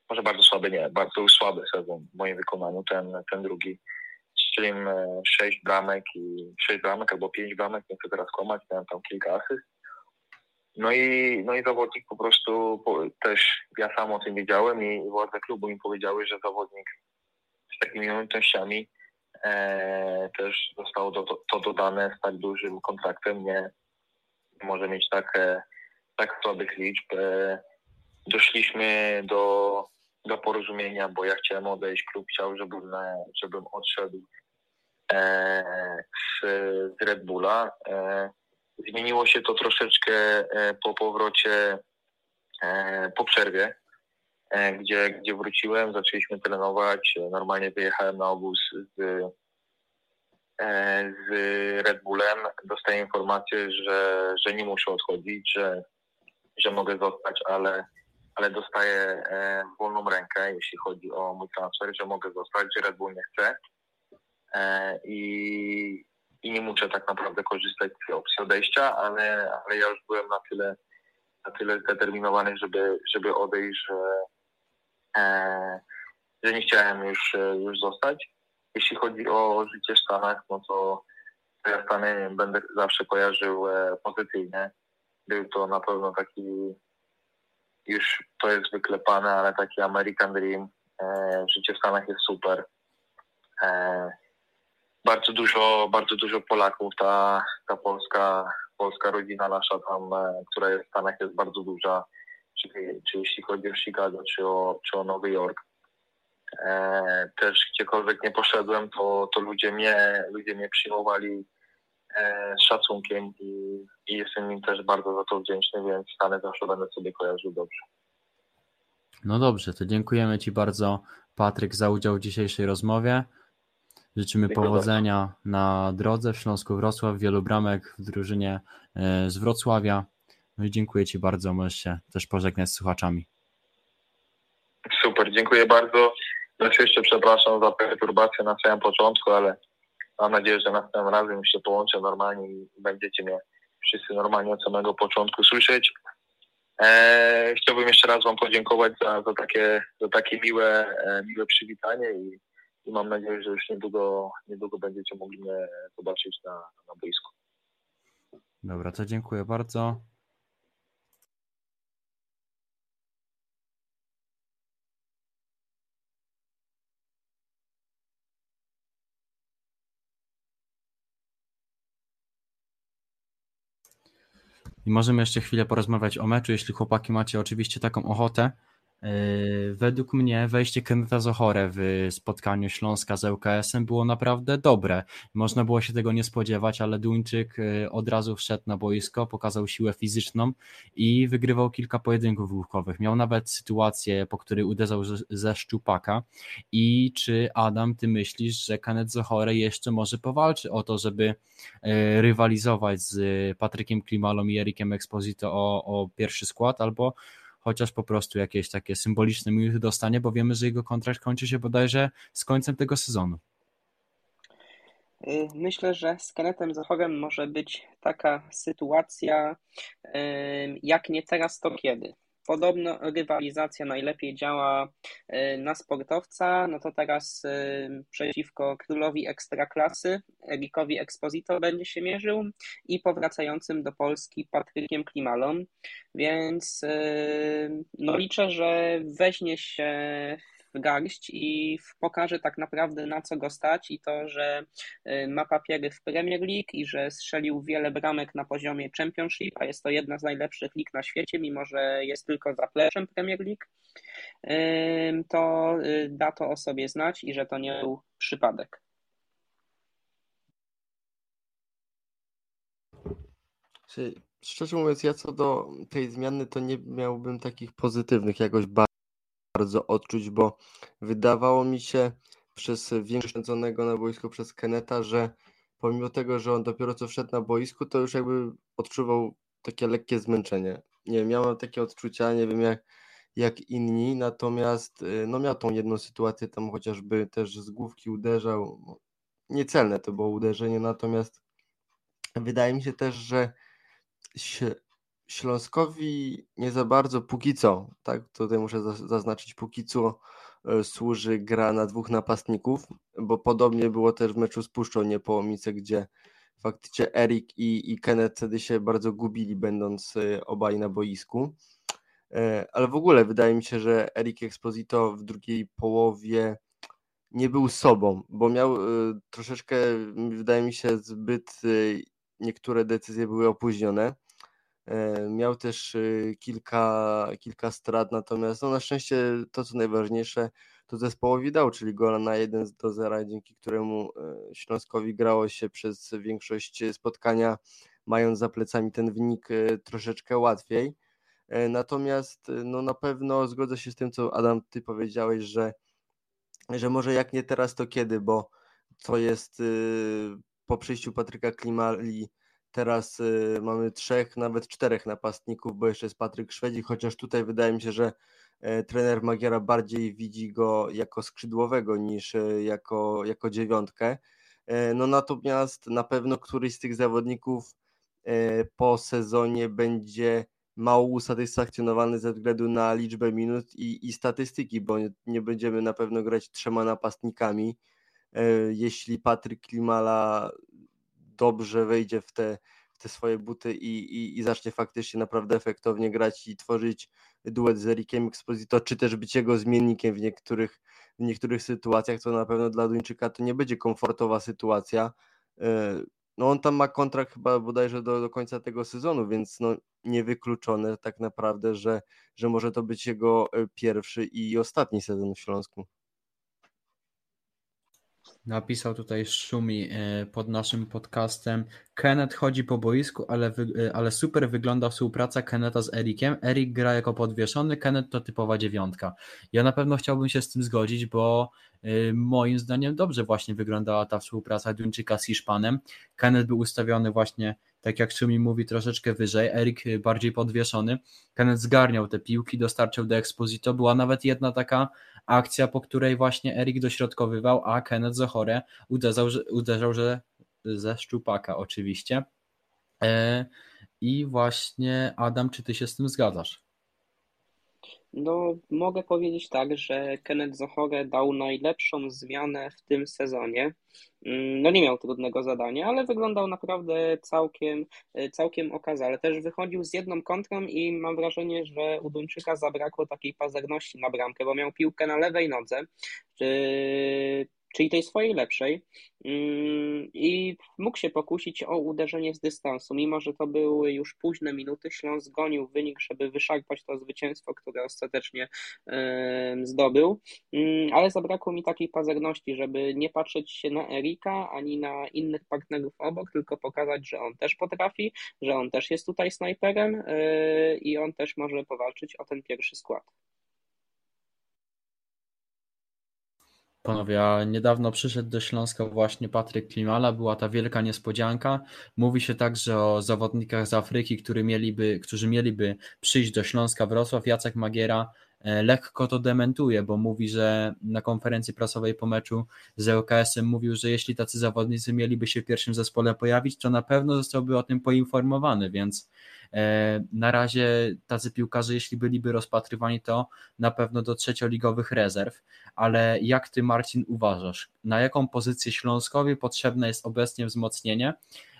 może bardzo słaby, nie, bardzo słaby sezon w moim wykonaniu, ten, ten drugi. Strzeliłem e, sześć bramek i sześć bramek albo pięć bramek, nie chcę teraz kłamać, miałem tam kilka asyst. No i, no i zawodnik po prostu po, też ja sam o tym wiedziałem i władze klubu mi powiedziały, że zawodnik z takimi umiejętnościami e, też zostało to, to dodane z tak dużym kontraktem, nie, może mieć tak, e, tak słabych liczb. E, doszliśmy do, do porozumienia, bo ja chciałem odejść, klub chciał, żebym, e, żebym odszedł z, z Red Bulla. Zmieniło się to troszeczkę po powrocie, po przerwie, gdzie, gdzie wróciłem, zaczęliśmy trenować. Normalnie wyjechałem na obóz z z Red Bullem dostaję informację, że, że nie muszę odchodzić, że, że mogę zostać, ale, ale dostaję e, wolną rękę, jeśli chodzi o mój transfer, że mogę zostać, że Red Bull nie chce e, i, i nie muszę tak naprawdę korzystać z opcji odejścia, ale, ale ja już byłem na tyle, na tyle zdeterminowany, żeby, żeby odejść, że, że nie chciałem już, już zostać. Jeśli chodzi o życie w Stanach, no to ja Stany będę zawsze kojarzył e, pozytywnie. Był to na pewno taki, już to jest wyklepane, ale taki American Dream. E, życie w Stanach jest super. E, bardzo dużo, bardzo dużo Polaków, ta, ta polska, polska rodzina nasza tam, która jest w Stanach jest bardzo duża, czy, czy jeśli chodzi o Chicago, czy o, czy o Nowy Jork. E, też gdziekolwiek nie poszedłem, to, to ludzie, mnie, ludzie mnie przyjmowali e, z szacunkiem i, i jestem im też bardzo za to wdzięczny, więc Stany zawsze będę sobie kojarzył dobrze. No dobrze, to dziękujemy Ci bardzo, Patryk, za udział w dzisiejszej rozmowie. Życzymy Dziękuję powodzenia bardzo. na drodze w Śląsku Wrocław, wielu bramek w drużynie e, z Wrocławia. No i dziękuję Ci bardzo, możesz się też pożegnać z słuchaczami. Super, dziękuję bardzo. Oczywiście przepraszam za perturbację na samym początku, ale mam nadzieję, że następnym razem się połączę normalnie i będziecie mnie wszyscy normalnie od samego początku słyszeć. Eee, chciałbym jeszcze raz Wam podziękować za, za, takie, za takie miłe, e, miłe przywitanie i, i, mam nadzieję, że już niedługo, niedługo będziecie mogli mnie zobaczyć na, na boisku. Dobra, to dziękuję bardzo. I możemy jeszcze chwilę porozmawiać o meczu, jeśli chłopaki macie oczywiście taką ochotę. Yy, według mnie wejście Keneta Zochore w spotkaniu Śląska z ŁKS-em było naprawdę dobre. Można było się tego nie spodziewać, ale Duńczyk yy, od razu wszedł na boisko, pokazał siłę fizyczną i wygrywał kilka pojedynków główkowych. Miał nawet sytuację, po której uderzał ze szczupaka. I czy Adam, ty myślisz, że Kenneth Zochore jeszcze może powalczy o to, żeby yy, rywalizować z Patrykiem Klimalą i Erikiem Exposito o, o pierwszy skład, albo chociaż po prostu jakieś takie symboliczne minuty dostanie, bo wiemy, że jego kontrakt kończy się bodajże z końcem tego sezonu. Y, myślę, że z Kennethem Zachorem może być taka sytuacja, jak nie teraz, to kiedy. Podobno rywalizacja najlepiej działa y, na sportowca, no to teraz y, przeciwko królowi ekstraklasy, Erikowi Exposito będzie się mierzył i powracającym do Polski Patrykiem Klimalą, więc y, no liczę, że weźmie się w garść i pokaże tak naprawdę na co go stać i to, że y, ma papiery w Premier League i że strzelił wiele bramek na poziomie Championship, a jest to jedna z najlepszych lig na świecie, mimo że jest tylko zapleczem Premier League, to y, da to o sobie znać i że to nie był przypadek. Szczerze mówiąc, ja co do tej zmiany, to nie miałbym takich pozytywnych jakoś bardzo odczuć, bo wydawało mi się przez większość spędzonego na boisku przez Keneta, że pomimo tego, że on dopiero co wszedł na boisku, to już jakby odczuwał takie lekkie zmęczenie. Nie wiem, miałem takie odczucia, nie wiem jak, jak inni, natomiast y, no miał tą jedną sytuację, tam chociażby też z główki uderzał, niecelne to było uderzenie, natomiast wydaje mi się też, że Śląskowi nie za bardzo póki co, tak, tutaj muszę zaznaczyć, póki co e, służy gra na dwóch napastników, bo podobnie było też w meczu z Puszczą Niepołomice, gdzie faktycznie Erik i, i Kenneth wtedy się bardzo gubili, będąc e, obaj na boisku. E, ale w ogóle wydaje mi się, że Erik Exposito w drugiej połowie nie był sobą, bo miał troszeczkę, wydaje mi się, zbyt niektóre decyzje były opóźnione miał też y, kilka, kilka strat, natomiast no na szczęście to, co najważniejsze, to zespołowi dał, czyli gola na 1 do 0, dzięki któremu e, Śląskowi grało się przez większość spotkania, mając za plecami ten wynik e, troszeczkę łatwiej. Natomiast no na pewno zgodzę się z tym, co Adam, ty powiedziałeś, że, że może jak nie teraz, to kiedy, bo to jest y, po przyjściu Patryka Klimali Teraz y, mamy trzech, nawet czterech napastników, bo jeszcze jest Patryk Szwedzik, chociaż tutaj wydaje mi się, że e, trener Magiera bardziej widzi go jako skrzydłowego niż e, jako, jako dziewiątkę. E, no natomiast na pewno któryś z tych zawodników po sezonie będzie mało usatysfakcjonowany ze względu na liczbę minut i, i statystyki, bo nie będziemy na pewno grać trzema napastnikami. Jeśli Patryk Klimala dobrze wejdzie w te, w te swoje buty i, i, i zacznie faktycznie naprawdę efektownie grać i tworzyć duet z Erikiem Exposito, czy też być jego zmiennikiem w niektórych, w niektórych sytuacjach, to na pewno dla Duńczyka to nie będzie komfortowa sytuacja. E, no on tam ma kontrakt chyba bodajże do, do końca tego sezonu, więc no niewykluczone tak naprawdę, że, że może to być jego e, pierwszy i ostatni sezon w Śląsku. Napisał tutaj Szumi e, pod naszym podcastem. Kenneth chodzi po boisku, ale, wy, e, ale super wygląda współpraca Kenneta z Erikiem. Erik gra jako podwieszony, Kenneth to typowa dziewiątka. Ja na pewno chciałbym się z tym zgodzić, bo e, moim zdaniem dobrze właśnie wyglądała ta współpraca Duńczyka z Hiszpanem. Kenneth był ustawiony właśnie tak jak Szumi mówi, troszeczkę wyżej, Erik bardziej podwieszony. Kenneth zgarniał te piłki, dostarczył do Exposito. Była nawet jedna taka akcja, po której właśnie Erik dośrodkowywał, a Kenneth Zochore uderzał, uderzał że ze szczupaka oczywiście. E, I właśnie Adam, czy ty się z tym zgadzasz? No, mogę powiedzieć tak, że Kenneth Zohore dał najlepszą zmianę w tym sezonie. Mm, No nie miał trudnego zadania, ale wyglądał naprawdę całkiem, całkiem okazale. Też wychodził z jedną kontrą i mam wrażenie, że u Duńczyka zabrakło takiej pazerności na bramkę, bo miał piłkę na lewej nodze, czy- czyli tej swojej lepszej mm, i mógł się pokusić o uderzenie z dystansu. Mimo, że to były już późne minuty, Śląsk gonił wynik, żeby wyszarpać to zwycięstwo, które ostatecznie zdobył, Mm, ale zabrakło mi takiej pazerności, żeby nie patrzeć się na Erika ani na innych partnerów obok, tylko pokazać, że on też potrafi, że on też jest tutaj snajperem yy, i on też może powalczyć o ten pierwszy skład. Panowie, a niedawno przyszedł do Śląska właśnie Patryk Klimala, była ta wielka niespodzianka. Mówi się także o zawodnikach z Afryki, którzy mieliby, którzy mieliby przyjść do Śląska Wrocław. Jacek Magiera lekko to dementuje, bo mówi, że na konferencji prasowej po meczu z ŁKS-em mówił, że jeśli tacy zawodnicy mieliby się w pierwszym zespole pojawić, to na pewno zostałby o tym poinformowany, więc e, na razie tacy piłkarze, jeśli byliby rozpatrywani, to na pewno do trzecioligowych rezerw ale jak ty, Marcin, uważasz, na jaką pozycję Śląskowi potrzebne jest obecnie wzmocnienie?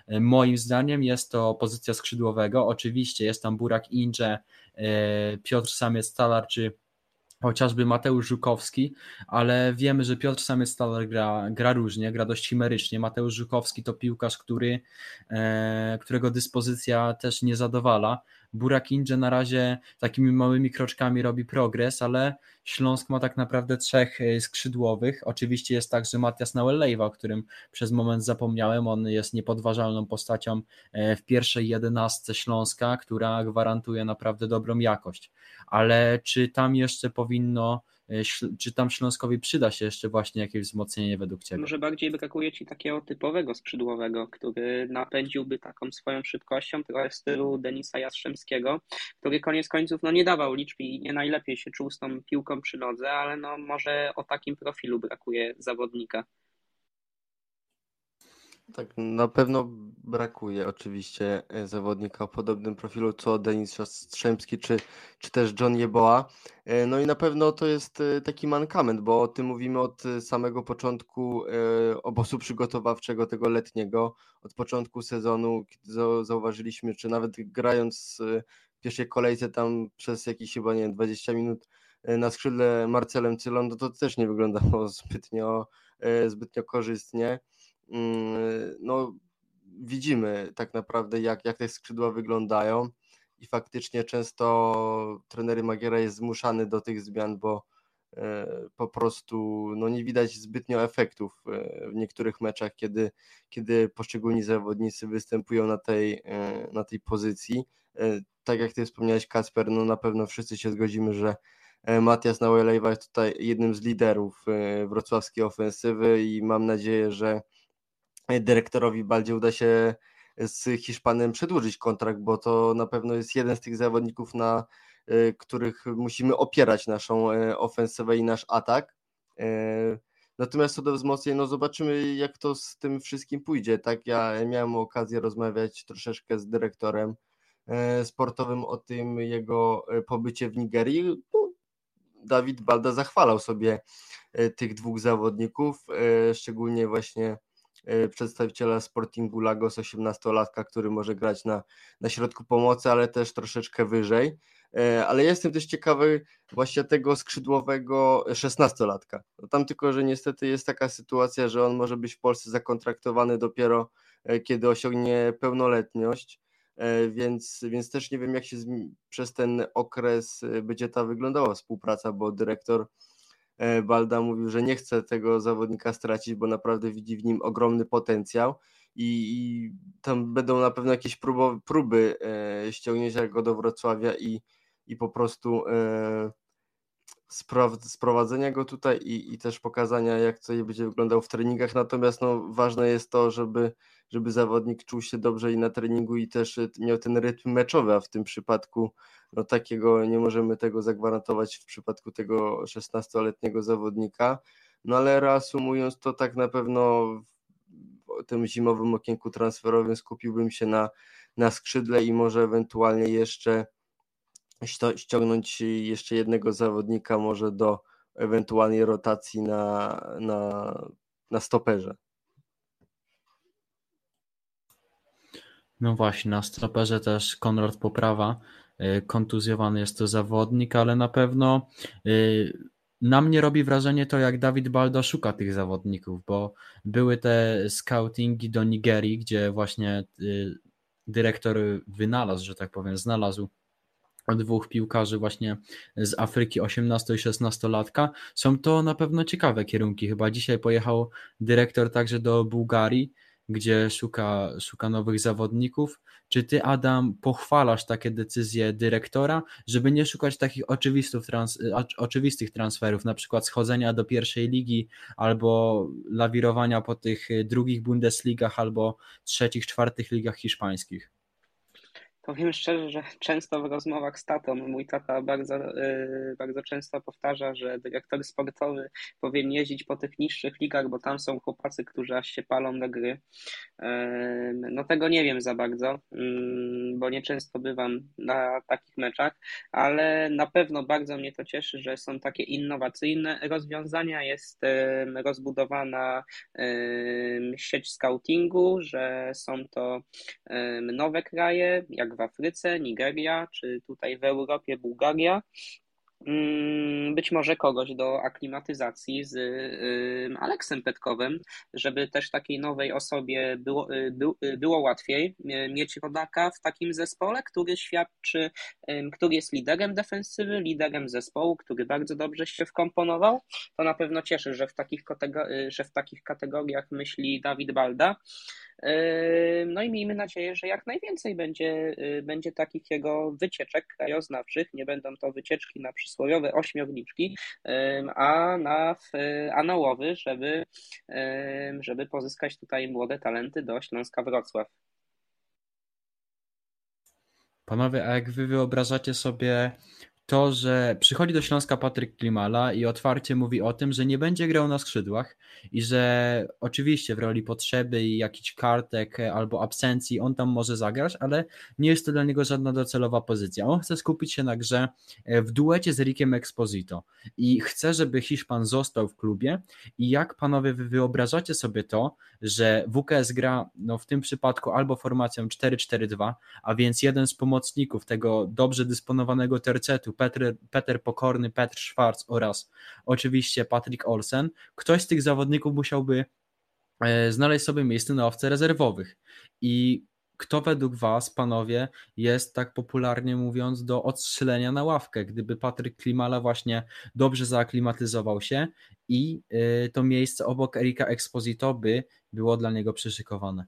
Moim zdaniem jest to pozycja skrzydłowego. Oczywiście jest tam Burak Incze, Piotr Samiec-Stalar czy chociażby Mateusz Żukowski, ale wiemy, że Piotr Samiec-Stalar gra, gra różnie, gra dość chimerycznie. Mateusz Żukowski to piłkarz, który, e, którego dyspozycja też nie zadowala. Burak Inże na razie takimi małymi kroczkami robi progres, ale Śląsk ma tak naprawdę trzech e, skrzydłowych. Oczywiście jest także Matias Nauellejwa, o którym przez moment zapomniałem. On jest niepodważalną postacią e, w pierwszej jedenastce Śląska, która gwarantuje naprawdę dobrą jakość. Ale czy tam jeszcze powinno, czy tam Śląskowi przyda się jeszcze właśnie jakieś wzmocnienie według Ciebie? Może bardziej brakuje ci takiego typowego skrzydłowego, który napędziłby taką swoją szybkością, trochę w stylu Denisa Jastrzębskiego, który koniec końców no, nie dawał liczb i nie najlepiej się czuł z tą piłką przy nodze, ale no, może o takim profilu brakuje zawodnika. Tak, na pewno brakuje oczywiście e, zawodnika o podobnym profilu co Denis Jastrzębski czy, czy też John Jeboa. E, No i na pewno to jest e, taki mankament, bo o tym mówimy od samego początku obozu przygotowawczego tego letniego, od początku sezonu, kiedy zau- zauważyliśmy, czy nawet grając w pierwszej kolejce tam przez jakieś chyba nie wiem, 20 minut na skrzydle Marcelem Cylon, no to też nie wyglądało <laughs> zbytnio, zbytnio korzystnie. Mm, no, widzimy tak naprawdę, jak, jak te skrzydła wyglądają i faktycznie często trenery Magiera jest zmuszany do tych zmian, bo e, po prostu no, nie widać zbytnio efektów e, w niektórych meczach, kiedy, kiedy poszczególni zawodnicy występują na tej, e, na tej pozycji. Tak jak ty wspomniałeś, Kasper, no na pewno wszyscy się zgodzimy, że Matias Nauelejwa jest tutaj jednym z liderów wrocławskiej ofensywy i mam nadzieję, że dyrektorowi Baldzie uda się z Hiszpanem przedłużyć kontrakt, bo to na pewno jest jeden z tych zawodników, na y, których musimy opierać naszą y, ofensywę i nasz atak. Y, Natomiast co do wzmocnień, no zobaczymy jak to z tym wszystkim pójdzie. Tak, ja miałem okazję rozmawiać troszeczkę z dyrektorem sportowym o tym jego pobycie w Nigerii. No, Dawid Balda zachwalał sobie tych dwóch zawodników, szczególnie właśnie przedstawiciela Sportingu Lagos, 18-latka, który może grać na, na środku pomocy, ale też troszeczkę wyżej. E, Ale jestem też ciekawy właśnie tego skrzydłowego 16-latka. No tam tylko, że niestety jest taka sytuacja, że on może być w Polsce zakontraktowany dopiero e, kiedy osiągnie pełnoletność, więc, więc też nie wiem jak się przez ten okres będzie ta wyglądała współpraca, bo dyrektor Balda mówił, że nie chce tego zawodnika stracić, bo naprawdę widzi w nim ogromny potencjał i, i tam będą na pewno jakieś próbo, próby e, ściągnięcia go do Wrocławia i, i po prostu e, sprowadzenia go tutaj i, i też pokazania, jak to będzie wyglądał w treningach. Natomiast no, ważne jest to, żeby, żeby zawodnik czuł się dobrze i na treningu i też e, miał ten rytm meczowy, a w tym przypadku no, takiego nie możemy tego zagwarantować w przypadku tego 16-letniego zawodnika. No ale reasumując, to tak na pewno w tym zimowym okienku transferowym skupiłbym się na, na skrzydle i może ewentualnie jeszcze ściągnąć jeszcze jednego zawodnika może do ewentualnej rotacji na, na, na stoperze. No właśnie, na stoperze też Konrad Poprawa, y, kontuzjowany jest to zawodnik, ale na pewno y, na mnie robi wrażenie to, jak Dawid Balda szuka tych zawodników, bo były te scoutingi do Nigerii, gdzie właśnie y, dyrektor wynalazł, że tak powiem, znalazł dwóch piłkarzy właśnie z Afryki 18 i 16 latka. Są to na pewno ciekawe kierunki. Chyba dzisiaj pojechał dyrektor także do Bułgarii, gdzie szuka, szuka nowych zawodników. Czy ty, Adam, pochwalasz takie decyzje dyrektora, żeby nie szukać takich trans, oczywistych transferów, na przykład schodzenia do pierwszej ligi albo lawirowania po tych drugich Bundesligach albo trzecich, czwartych ligach hiszpańskich? Powiem szczerze, że często w rozmowach z tatą mój tata bardzo, yy, bardzo często powtarza, że dyrektor sportowy powinien jeździć po tych niższych ligach, bo tam są chłopacy, którzy aż się palą do gry. No tego nie wiem za bardzo, bo nie często bywam na takich meczach, ale na pewno bardzo mnie to cieszy, że są takie innowacyjne rozwiązania. Jest rozbudowana sieć scoutingu, że są to nowe kraje, jak w Afryce, Nigeria, czy tutaj w Europie Bułgaria. Mm, być może kogoś do aklimatyzacji z Aleksem Petkowym, żeby też takiej nowej osobie było, y, y, było łatwiej mieć rodaka w takim zespole, który świadczy, który jest liderem defensywy, liderem zespołu, który bardzo dobrze się wkomponował. To na pewno cieszy, że w takich, y, że w takich kategoriach myśli Dawid Balda. No i miejmy nadzieję, że jak najwięcej będzie, będzie takich jego wycieczek krajoznawczych. Nie będą to wycieczki na przysłowiowe ośmiorniczki, a na, a na łowy, żeby, żeby pozyskać tutaj młode talenty do Śląska Wrocław. Panowie, a jak wy wyobrażacie sobie to, że przychodzi do Śląska Patryk Klimala i otwarcie mówi o tym, że nie będzie grał na skrzydłach i że oczywiście w roli potrzeby i jakichś kartek albo absencji on tam może zagrać, ale nie jest to dla niego żadna docelowa pozycja. On chce skupić się na grze e, w duecie z Rikiem Exposito i chce, żeby Hiszpan został w klubie i jak panowie wy wyobrażacie sobie to, że WKS gra no w tym przypadku albo formacją 4-4-2, a więc jeden z pomocników tego dobrze dysponowanego tercetu Peter, Peter Pokorny, Petr Schwarz oraz oczywiście Patrick Olsen, ktoś z tych zawodników musiałby e, znaleźć sobie miejsce na owce rezerwowych. I kto według Was, panowie, jest tak popularnie mówiąc do odstrzelenia na ławkę, gdyby Patryk Klimala właśnie dobrze zaaklimatyzował się i e, to miejsce obok Erika Exposito by było dla niego przyszykowane?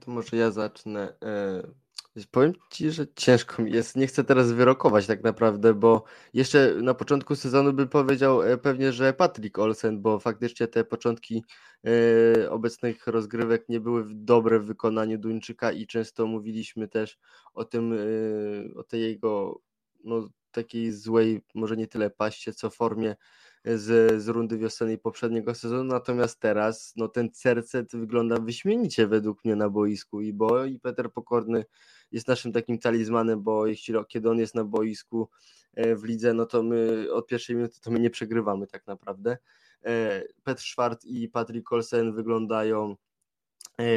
To może ja zacznę. E, powiem Ci, że ciężko mi jest. Nie chcę teraz wyrokować tak naprawdę, bo jeszcze na początku sezonu bym powiedział e, pewnie, że Patrick Olsen, bo faktycznie te początki e, obecnych rozgrywek nie były dobre w wykonaniu Duńczyka i często mówiliśmy też o tym, o tej jego no, takiej złej, może nie tyle paście, co formie z, z rundy wiosennej poprzedniego sezonu, natomiast teraz no, ten Cercet wygląda wyśmienicie według mnie na boisku i bo i Peter Pokorny jest naszym takim talizmanem, bo jeśli kiedy on jest na boisku e, w lidze, no to my od pierwszej minuty to my nie przegrywamy tak naprawdę. E, Petr Schwartz i Patrick Olsen wyglądają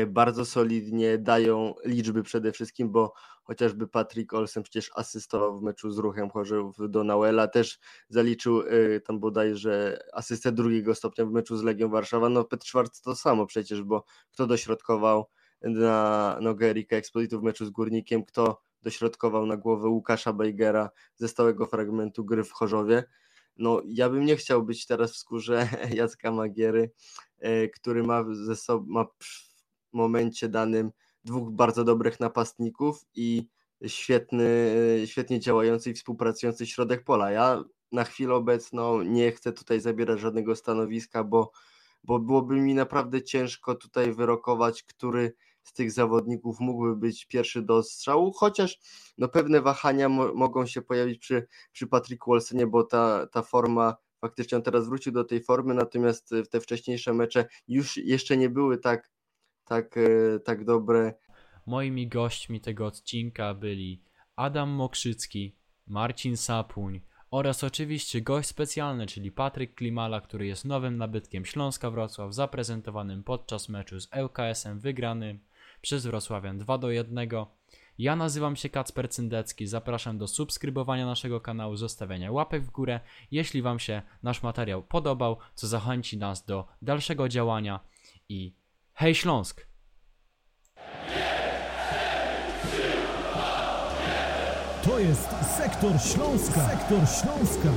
bardzo solidnie dają liczby przede wszystkim, bo chociażby Patrick Olsen przecież asystował w meczu z ruchem Chorzów do Nauela, też zaliczył e, tam bodajże asystę drugiego stopnia w meczu z Legią Warszawa. No Petr Schwarz to samo przecież, bo kto dośrodkował na nogę Erika w meczu z Górnikiem, kto dośrodkował na głowę Łukasza Bejgera ze stałego fragmentu gry w Chorzowie. No, ja bym nie chciał być teraz w skórze <laughs> Jacka Magiery, e, który ma ze sobą ma momencie danym dwóch bardzo dobrych napastników i świetny, świetnie działający i współpracujący środek pola. Ja na chwilę obecną nie chcę tutaj zabierać żadnego stanowiska, bo, bo byłoby mi naprawdę ciężko tutaj wyrokować, który z tych zawodników mógłby być pierwszy do strzału, chociaż no pewne wahania mo mogą się pojawić przy, przy Patricku Olsenie, bo ta, ta forma faktycznie on teraz wrócił do tej formy, natomiast te wcześniejsze mecze już jeszcze nie były tak tak, e, tak dobre. Moimi gośćmi tego odcinka byli Adam Mokrzycki, Marcin Sapuń oraz oczywiście gość specjalny, czyli Patryk Klimala, który jest nowym nabytkiem Śląska Wrocław, zaprezentowanym podczas meczu z ŁKS-em wygranym przez Wrocławian 2 do 1. Ja nazywam się Kacper Cyndecki, zapraszam do subskrybowania naszego kanału, zostawiania łapek w górę, jeśli Wam się nasz materiał podobał, co zachęci nas do dalszego działania i hej Śląsk! To jest Sektor Śląska. Sektor Śląska.